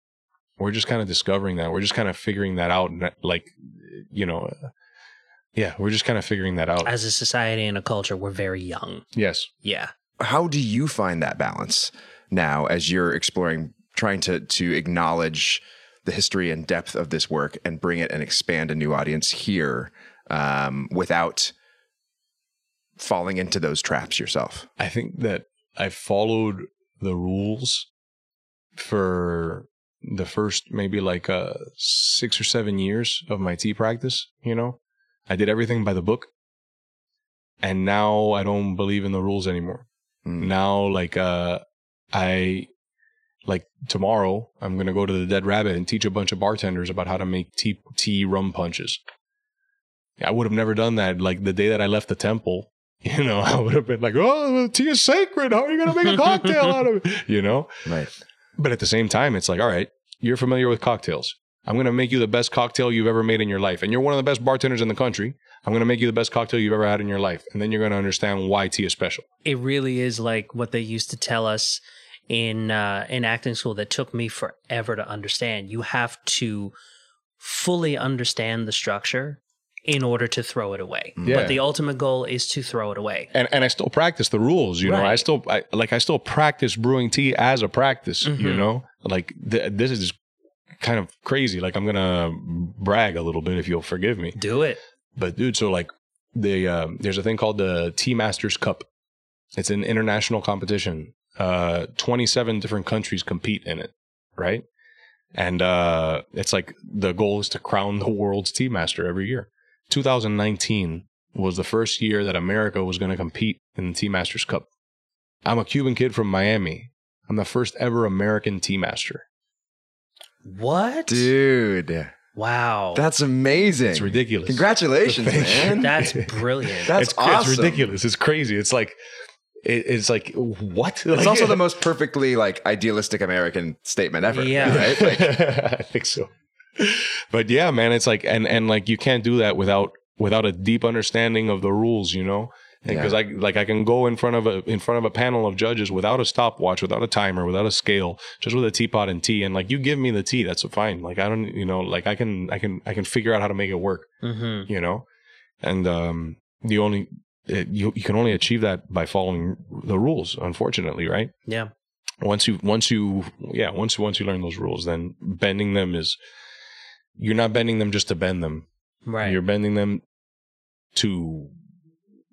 we're just kind of discovering that we're just kind of figuring that out and like you know uh, yeah we're just kind of figuring that out As a society and a culture, we're very young. yes Yeah. How do you find that balance now as you're exploring, trying to to acknowledge the history and depth of this work and bring it and expand a new audience here um, without falling into those traps yourself? i think that i followed the rules for the first maybe like uh six or seven years of my tea practice you know i did everything by the book and now i don't believe in the rules anymore Mm. now like uh i like tomorrow i'm gonna go to the dead rabbit and teach a bunch of bartenders about how to make tea tea rum punches i would have never done that like the day that i left the temple you know i would have been like oh tea is sacred. How are you gonna make a cocktail out of it? You know? Right. but at the same time it's like all right you're familiar with cocktails. I'm gonna make you the best cocktail you've ever made in your life and you're one of the best bartenders in the country. I'm gonna make you the best cocktail you've ever had in your life. And then you're gonna understand why tea is special. It really is like what they used to tell us in uh, in acting school that took me forever to understand. You have to fully understand the structure in order to throw it away. Yeah. But the ultimate goal is to throw it away. and and I still practice the rules. You know, I still I, like I still practice brewing tea as a practice. You Mhm. know, like th- this is kind of crazy. Like I'm gonna brag a little bit if you'll forgive me. Do it. But dude, so like the um, there's a thing called the Tea Masters Cup. It's an international competition. Uh, 27 different countries compete in it, right? And uh, it's like the goal is to crown the world's tea master every year. 2019 was the first year that America was going to compete in the Tea Masters Cup. I'm a Cuban kid from Miami. I'm the first ever American tea master. What? Dude, Wow. that's amazing. It's ridiculous. Congratulations, man. That's brilliant. That's it's, cra- it's ridiculous. It's crazy. It's like, it, it's like, what? It's also the most perfectly like idealistic American statement ever. Yeah. Right? Like, I think so. But yeah, man, it's like, and, and like, you can't do that without, without a deep understanding of the rules, you know? Because I like I can go in front of a in front of a panel of judges without a stopwatch, without a timer, without a scale, just with a teapot and tea, and like you give me the tea, that's fine. Like I don't, you know, like I can I can I can figure out how to make it work hmm you know and um the only it, you, you can only achieve that by following the rules unfortunately right Yeah. once you once you yeah once once you learn those rules then bending them is you're not bending them just to bend them Right. you're bending them to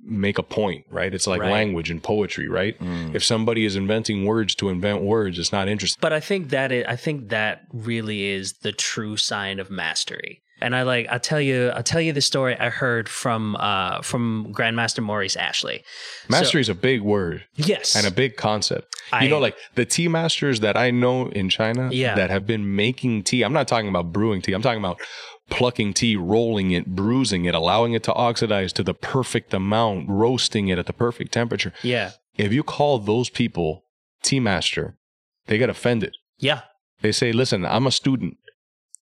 make a point right it's like Right. language and poetry right mm, if somebody is inventing words to invent words it's not interesting But I think that it, I think that really is the true sign of mastery. And I like I'll tell you I'll tell you the story I heard from uh from Grandmaster Maurice Ashley. mastery is a big word Yes. and a big concept. I- you know, like the tea masters that I know in China Yeah. that have been making tea. I'm not talking about brewing tea. I'm talking about plucking tea, rolling it, bruising it, allowing it to oxidize to the perfect amount, roasting it at the perfect temperature. yeah. If you call those people tea master, they get offended. Yeah. They say, listen, I'm a student.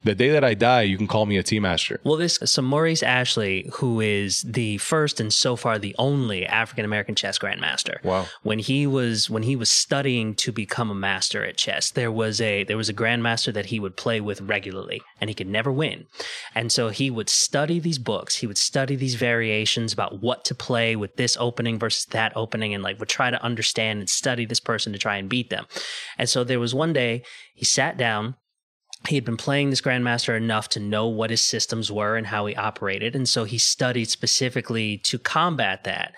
The day that I die, you can call me a tea master. Well, this so Maurice Ashley, who is the first and so far the only African American chess grandmaster. Wow. When he was when he was studying to become a master at chess, there was a there was a grandmaster that he would play with regularly, and he could never win. And so he would study these books. He would study these variations about what to play with this opening versus that opening, and like would try to understand and study this person to try and beat them. And so there was one day he sat down he had been playing this grandmaster enough to know what his systems were and how he operated and so he studied specifically to combat that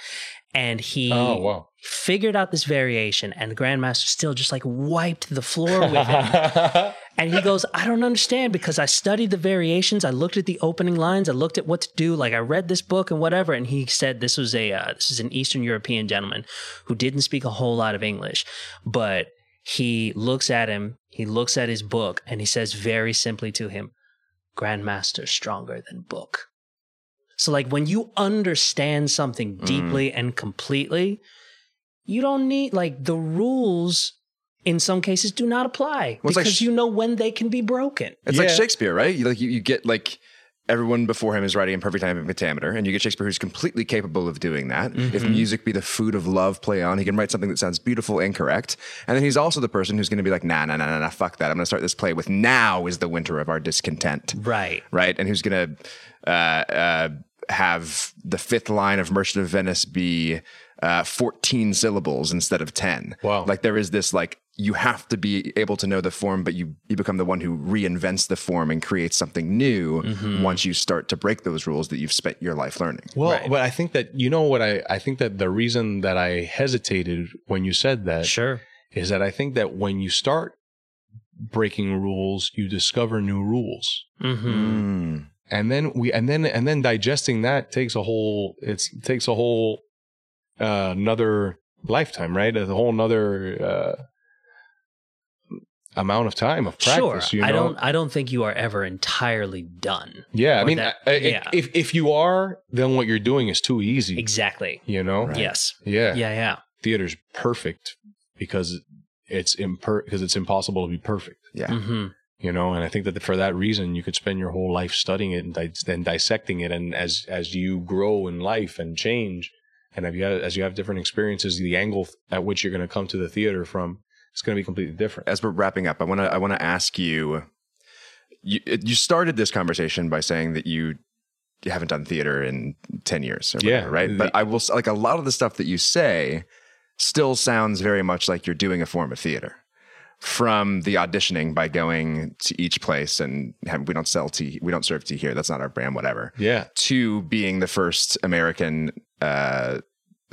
and he Oh, wow. figured out this variation and the grandmaster still just like wiped the floor with him and he goes i don't understand because i studied the variations i looked at the opening lines i looked at what to do like i read this book and whatever and he said this was a uh, this is an eastern european gentleman who didn't speak a whole lot of english but he looks at him he looks at his book and he says very simply to him grandmaster stronger than book. So like when you understand something mm. deeply and completely you don't need like the rules in some cases do not apply Well, it's like because sh- you know when they can be broken. It's like Shakespeare, right? You, like you, you get like everyone before him is writing in perfect time and pentameter, and you get Shakespeare who's completely capable of doing that. If music be the food of love, play on. He can write something that sounds beautiful and correct. And then he's also the person who's going to be like, nah, nah, nah, nah, nah, fuck that. I'm going to start this play with now is the winter of our discontent, right right? And who's going to uh, uh, have the fifth line of Merchant of Venice be uh, 14 syllables instead of 10. Wow. Like there is this like you have to be able to know the form, but you you become the one who reinvents the form and creates something new once you start to break those rules that you've spent your life learning. Well, Right. but I think that you know what I I think that the reason that I hesitated when you said that sure is that I think that when you start breaking rules, you discover new rules. mm-hmm. Mm. And then we and then and then digesting that takes a whole it's takes a whole uh, another lifetime, right? A whole another uh, amount of time of practice. sure you know? i don't i don't think you are ever entirely done Yeah, I mean, that- I- I- yeah. if if you are, then what you're doing is too easy. exactly You know? yes Yeah. yeah yeah Theater's perfect because it's imper because it's impossible to be perfect. Yeah. hmm You know, and I think that for that reason, you could spend your whole life studying it and, di- dissecting it. And as as you grow in life and change, and as you have, as you have different experiences, the angle at which you're going to come to the theater from is going to be completely different. As we're wrapping up, I want to I want to ask you, you you started this conversation by saying that you you haven't done theater in 10 years or Yeah. whatever, right? But I will like a lot of the stuff that you say still sounds very much like you're doing a form of theater. From the auditioning by going to each place and we don't sell tea, we don't serve tea here. That's not our brand, whatever. Yeah, To being the first American uh,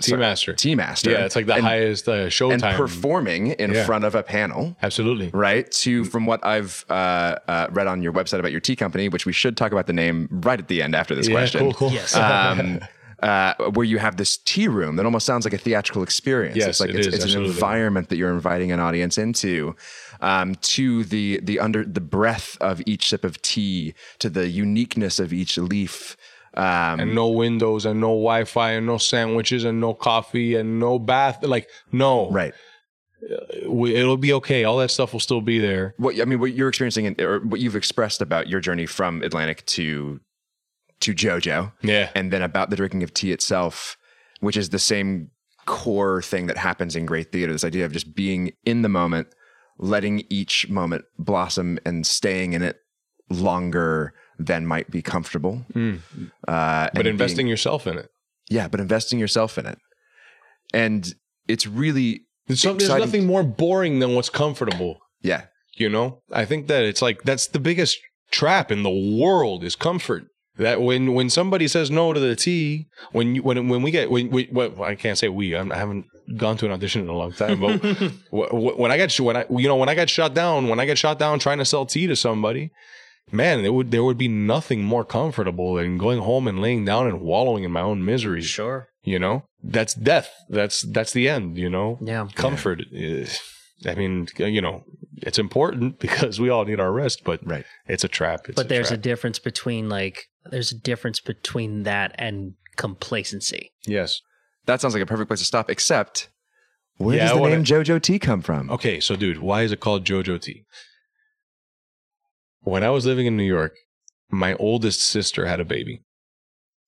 Tea master. tea master. Yeah, it's like the and, highest uh, and showtime. performing in Yeah. front of a panel Absolutely. right? To from what I've uh, uh, read on your website about your tea company, which we should talk about the name right at the end after this Yeah, question. cool, cool. Yes. Um, uh, where you have this tea room that almost sounds like a theatrical experience. Yes, it's like it it's, is, it's an environment that you're inviting an audience into. Um, to the the under the breath of each sip of tea, to the uniqueness of each leaf. Um, and no windows and no Wi-Fi and no sandwiches and no coffee and no bath. Like no, right. we, it'll be okay. All that stuff will still be there. what I mean, what you're experiencing, in, or what you've expressed about your journey from Atlantic to to JoJo, Yeah, and then about the drinking of tea itself, which is the same core thing that happens in great theater. This idea of just being in the moment, letting each moment blossom, and staying in it longer than might be comfortable. Uh, Mm. but investing being- yourself in it. yeah, but investing yourself in it, and it's really There's, some, there's nothing more boring than what's comfortable. yeah. You know, I think that it's like that's the biggest trap in the world is comfort. That when when somebody says no to the tea, when you, when when we get when we well, I can't say we I'm, I haven't gone to an audition in a long time, but wh- wh- when I got when I you know when I got shot down when I got shot down trying to sell tea to somebody, man, there would there would be nothing more comfortable than going home and laying down and wallowing in my own misery. sure You know, that's death. That's that's the end. You know, yeah comfort is i mean you know it's important because we all need our rest but Right. it's a trap it's but there's a difference between like there's a difference between that and complacency yes That sounds like a perfect place to stop. Except, where Yeah, does the wanna- name JoJo Tea come from? okay so dude why is it called jojo tea when I was living in New York, my oldest sister had a baby.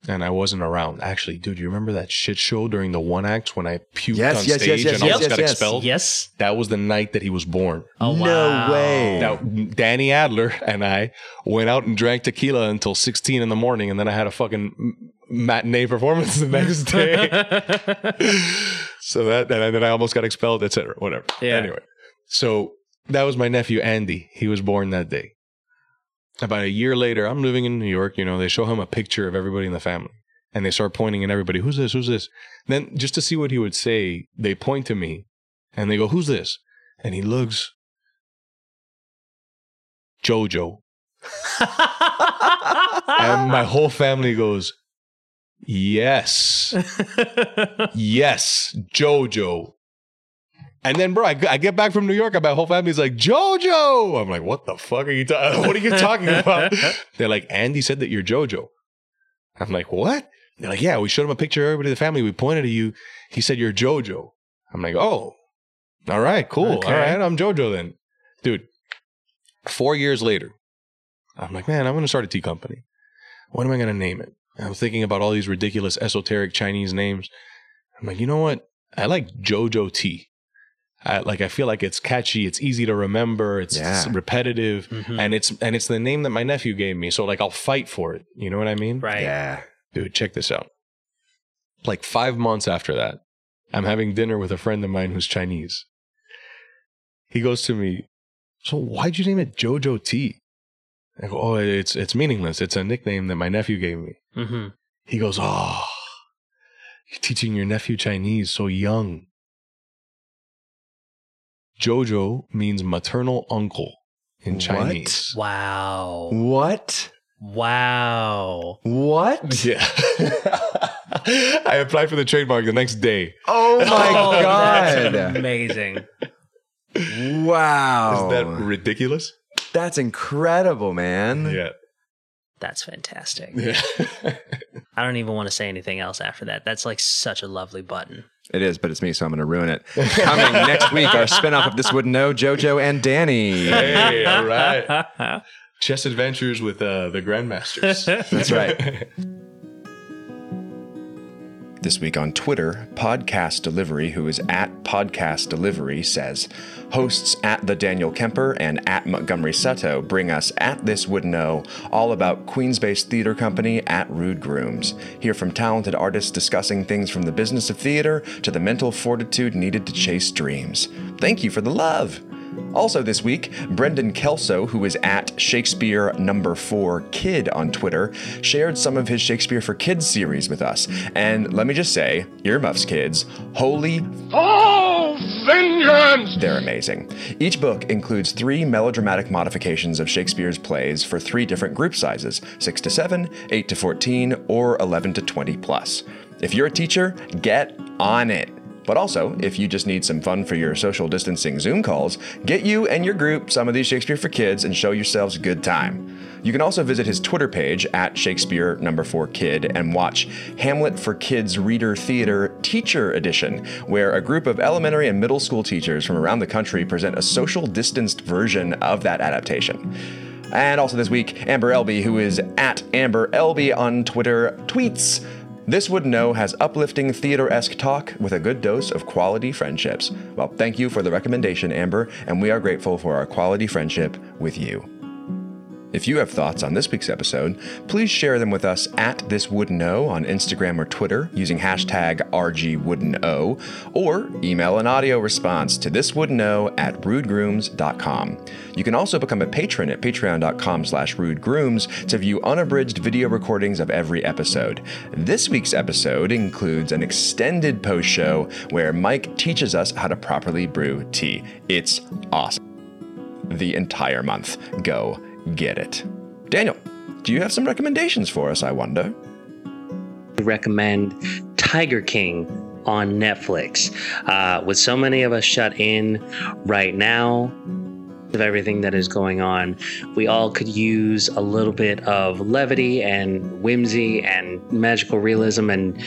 And I wasn't around. Actually, dude, you remember that shit show during the one act when I puked Yes, on yes, yes, stage yes, and yes, almost yes, got yes. expelled? Yes. That was the night that he was born. Oh No wow. way. Now, Danny Adler and I went out and drank tequila until 16 in the morning, and then I had a fucking matinee performance the next day. so that, and then I almost got expelled, etc. Whatever. Yeah. Anyway, so that was my nephew Andy. He was born that day. About a year later, I'm living in New York. You know, they show him a picture of everybody in the family, and they start pointing at everybody. Who's this? Who's this? Then, just to see what he would say, they point to me, and they go, "Who's this?" And he looks. Jojo. And my whole family goes, Yes. yes, Jojo. And then, bro, I, I get back from New York, and my whole family's like, Jojo. I'm like, what the fuck are you talking? What are you talking about? They're like, Andy said that you're Jojo. I'm like, what? They're like, yeah, we showed him a picture of everybody in the family. We pointed at you. He said you're Jojo. I'm like, oh, all right, cool. Okay. All right, I'm Jojo then. Dude, four years later, I'm like, man, I'm going to start a tea company. What am I going to name it? And I'm thinking about all these ridiculous esoteric Chinese names. I'm like, you know what? I like Jojo tea. I, like I feel like it's catchy, it's easy to remember, it's, it's Yeah. repetitive, Mhm. and it's and it's the name that my nephew gave me. So like I'll fight for it. You know what I mean? Right. Yeah. Dude, check this out. Like five months after that, I'm having dinner with a friend of mine who's Chinese. He goes to me, So why'd you name it Jojo Tea? Go, Oh, it's it's meaningless. It's a nickname that my nephew gave me. hmm He goes, Oh, you're teaching your nephew Chinese so young. Jojo means maternal uncle in Chinese. What? Chinese. Wow. What? Wow. What? Yeah. I applied for the trademark the next day. Oh my Oh, that's god! amazing. Wow. Is that ridiculous? That's incredible, man. Yeah. That's fantastic. Yeah. I don't even want to say anything else after that. That's like such a lovely button. It is, but it's me, so I'm going to ruin it. Coming next week, our spinoff of This Wooden O, JoJo and Danny. hey, all right. Chess adventures with uh, the Grandmasters. That's right. This week on Twitter, Podcast Delivery, who is at Podcast Delivery, says hosts at the Daniel Kemper and at Montgomery Sutton bring us at This Wooden O all about Queens based theater company at Rude Grooms. Hear from talented artists discussing things from the business of theater to the mental fortitude needed to chase dreams. Thank you for the love. Also this week, Brendan Kelso, who is at Shakespeare number four kid on Twitter, shared some of his Shakespeare for Kids series with us. And let me just say, earmuffs kids, holy Oh, vengeance! they're amazing. Each book includes three melodramatic modifications of Shakespeare's plays for three different group sizes 6 to 7, 8 to 14, or 11 to 20 plus. If you're a teacher, get on it. But also, if you just need some fun for your social distancing Zoom calls, get you and your group some of these Shakespeare for Kids and show yourselves a good time. You can also visit his Twitter page at Shakespeare number 4 kid and watch Hamlet for Kids Reader Theater Teacher Edition, where a group of elementary and middle school teachers from around the country present a social distanced version of that adaptation. And also this week, Amber Elby, who is at Amber Elby on Twitter, tweets. This Wooden O has uplifting theater esque talk with a good dose of quality friendships. Well, thank you for the recommendation, Amber, and we are grateful for our quality friendship with you. If you have thoughts on this week's episode, please share them with us at This Wooden O on Instagram or Twitter using hashtag RGWoodenO, or email an audio response to thiswoodeno at rudegrooms.com. You can also become a patron at patreon.com slash rudegrooms to view unabridged video recordings of every episode. This week's episode includes an extended post show where Mike teaches us how to properly brew tea. It's awesome the entire month. Go get it. Daniel, do you have some recommendations for us, I wonder? recommend Tiger King on Netflix. Uh, with so many of us shut in right now, of everything that is going on, we all could use a little bit of levity and whimsy and magical realism. And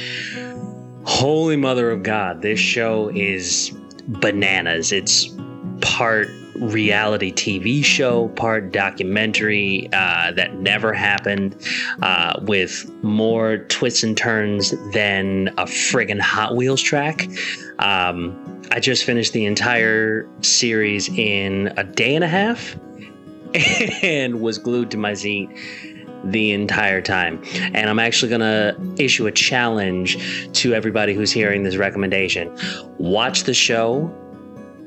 holy mother of God, this show is bananas. It's part reality TV show, part documentary uh, that never happened, uh, with more twists and turns than a friggin' Hot Wheels track. Um, I just finished the entire series in a day and a half and was glued to my seat the entire time. And I'm actually going to issue a challenge to everybody who's hearing this recommendation. Watch the show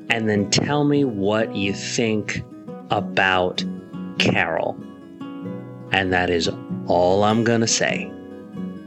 and then tell me what you think about Carol. And that is all I'm going to say.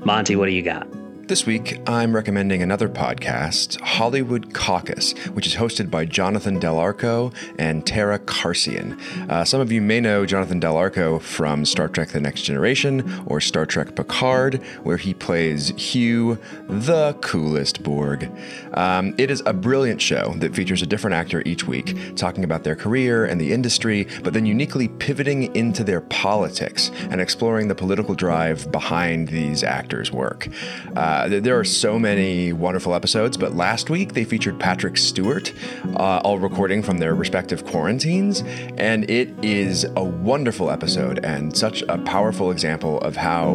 Monty, what do you got? This week, I'm recommending another podcast, Hollywood Caucus, which is hosted by Jonathan Del Arco and Tara Karsian. Uh, some of you may know Jonathan Del Arco from Star Trek The Next Generation or Star Trek Picard, where he plays Hugh, the coolest Borg. Um, it is a brilliant show that features a different actor each week, talking about their career and the industry, but then uniquely pivoting into their politics and exploring the political drive behind these actors' work. Uh, there are so many wonderful episodes, but last week they featured Patrick Stewart, uh, all recording from their respective quarantines, and it is a wonderful episode and such a powerful example of how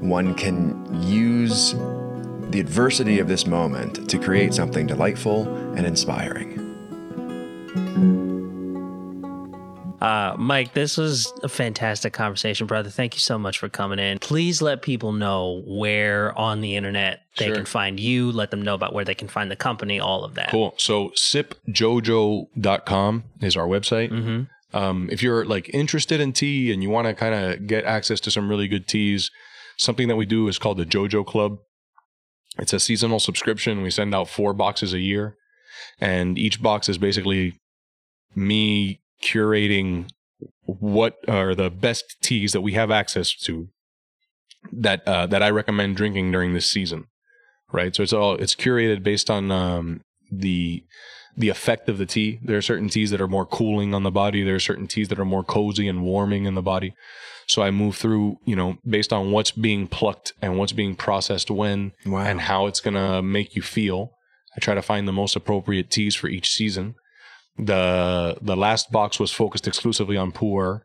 one can use the adversity of this moment to create something delightful and inspiring. Uh, Mike, this was a fantastic conversation, brother. Thank you so much for coming in. Please let people know where on the internet they Sure. can find you. Let them know about where they can find the company, all of that. Cool. So sipjojo.com is our website. Mm-hmm. Um, if you're like interested in tea and you want to kind of get access to some really good teas, something that we do is called the Jojo Club. It's a seasonal subscription. We send out four boxes a year, and each box is basically me curating what are the best teas that we have access to that uh, that I recommend drinking during this season. Right. So it's all it's curated based on um, the the effect of the tea. There are certain teas that are more cooling on the body. There are certain teas that are more cozy and warming in the body. So I move through, you know, based on what's being plucked and what's being processed when Wow. and how it's going to make you feel. I try to find the most appropriate teas for each season. The the last box was focused exclusively on pu-erh.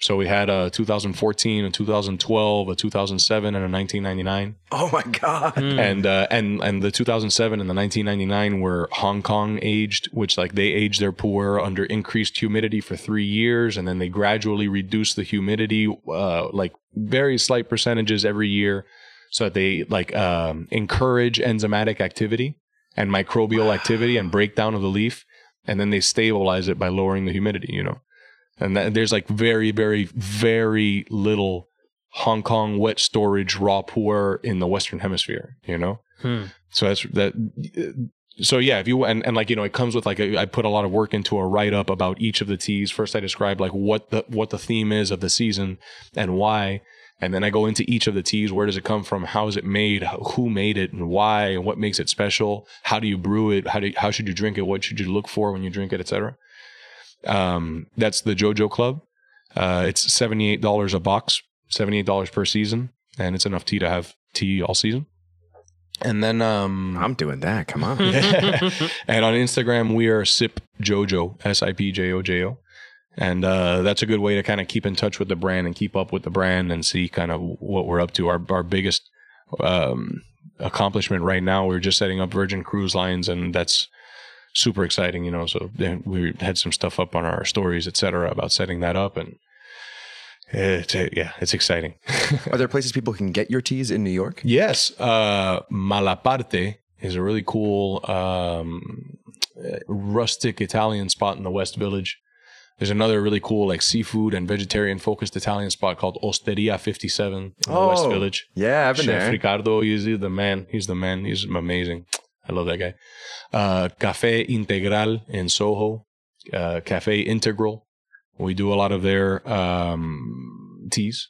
So we had a 2014, a 2012, a 2007, and a 1999 Oh my God. Hmm. and uh, and and the 2007 and the 1999 were Hong Kong aged, which like they aged their pu-erh under increased humidity for three years, and then they gradually reduced the humidity, uh, like very slight percentages every year, so that they like um, encourage enzymatic activity and microbial activity and breakdown of the leaf, and then they stabilize it by lowering the humidity. You know, and that, there's like very very very little Hong Kong wet storage raw pu-erh in the Western Hemisphere, you know? Hmm. So that's that. So yeah, if you, and, and like, you know, it comes with like, a, I put a lot of work into a write up about each of the teas. First, I describe like what the, what the theme is of the season and why. And then I go into each of the teas. Where does it come from? How is it made? Who made it and why? And what makes it special? How do you brew it? How do you, how should you drink it? What should you look for when you drink it, etc. Um, that's the JoJo Club. Uh, it's $78 a box, $78 per season, and it's enough tea to have tea all season. And then, um, I'm doing that. Come on. and on Instagram, we are Sip Jojo, S I P J O J O. And uh, that's a good way to kind of keep in touch with the brand and keep up with the brand and see kind of what we're up to. Our, our biggest um, accomplishment right now, we're just setting up Virgin Cruise Lines, and that's super exciting, you know. So we had some stuff up on our stories, et cetera, about setting that up. And it's, yeah, it's exciting. Are there places people can get your teas in New York? Yes, uh, Malaparte is a really cool um, rustic Italian spot in the West Village. There's another really cool like seafood and vegetarian focused Italian spot called Osteria 57 in the West Village. Yeah, I've been Chef there. Ricardo, he's the man. He's the man. He's amazing. I love that guy. Uh, Cafe Integral in Soho. Uh, Cafe Integral. We do a lot of their um, teas.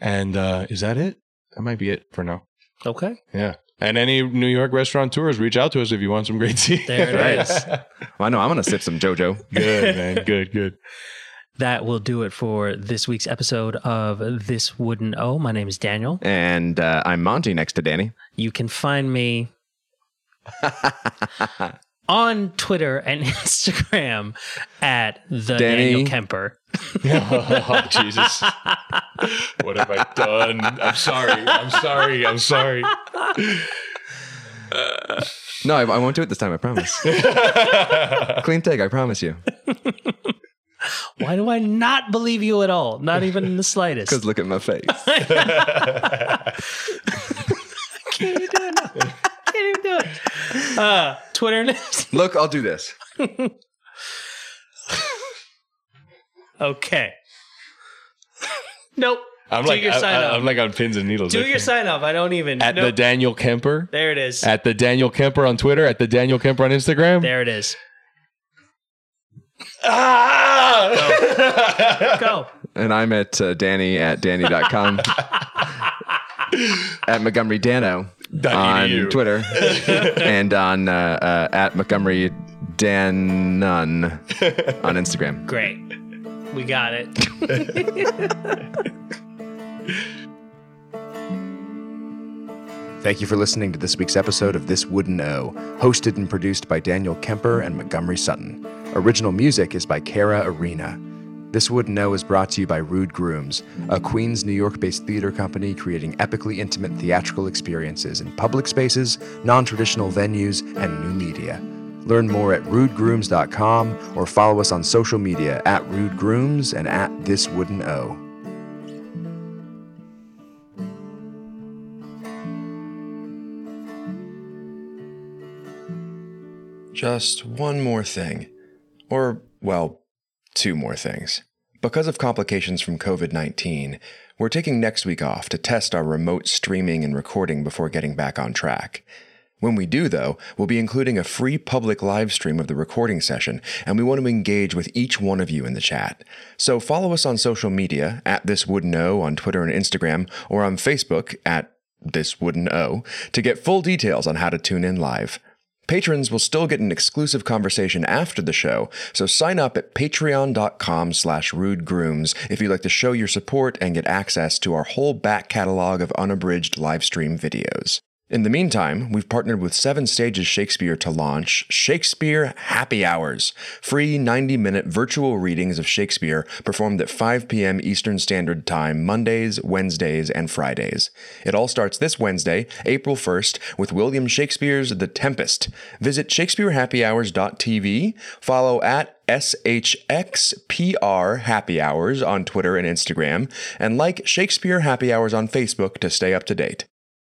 And uh, is that it? That might be it for now. Okay. Yeah. And any New York restaurateurs, reach out to us if you want some great tea. There it Right. is. Well, I know I'm going to sip some JoJo. good, man. Good, good. That will do it for this week's episode of This Wouldn't Oh. My name is Daniel. And uh, I'm Monty next to Danny. You can find me on Twitter and Instagram at the Danny. Daniel Kemper. oh, Jesus. what have I done? I'm sorry. I'm sorry. I'm sorry. No, I, I won't do it this time. I promise. Clean take. I promise you. Why do I not believe you at all? Not even in the slightest. Because look at my face. can't even do it. now. Can't even do it. Uh, Twitter and look, I'll do this. okay. Nope. I'm Do like your I, sign off. am like on pins and needles. Do I your sign off. I don't even. Know. At the. Daniel Kemper. there it is. At the Daniel Kemper on Twitter. At the Daniel Kemper on Instagram. there it is. Ah! Go. And I'm at uh, Danny at Danny.com. at Montgomery Dano on edu. Twitter. and on uh, uh, at Montgomery Dan Nunn on Instagram. Great. We got it. Thank you for listening to this week's episode of This Wooden O, hosted and produced by Daniel Kemper and Montgomery Sutton. Original music is by Kara Arena. This Wooden O is brought to you by Rude Grooms, a Queens, New York based theater company creating epically intimate theatrical experiences in public spaces, non traditional venues, and new media. Learn more at rudegrooms.com or follow us on social media at Rude Grooms and at This Wooden O. Just one more thing. Or, well, two more things. Because of complications from COVID 19, we're taking next week off to test our remote streaming and recording before getting back on track. When we do, though, we'll be including a free public live stream of the recording session, and we want to engage with each one of you in the chat. So follow us on social media at This Wooden O on Twitter and Instagram, or on Facebook at This Wooden O to get full details on how to tune in live. Patrons will still get an exclusive conversation after the show, so sign up at patreon.com slash rudegrooms if you'd like to show your support and get access to our whole back catalog of unabridged livestream videos. In the meantime, we've partnered with Seven Stages Shakespeare to launch Shakespeare Happy Hours, free 90 minute virtual readings of Shakespeare performed at 5 p.m. Eastern Standard Time, Mondays, Wednesdays, and Fridays. It all starts this Wednesday, April 1st, with William Shakespeare's The Tempest. Visit ShakespeareHappyHours.tv, follow at SHXPR Happy Hours on Twitter and Instagram, and like Shakespeare Happy Hours on Facebook to stay up to date.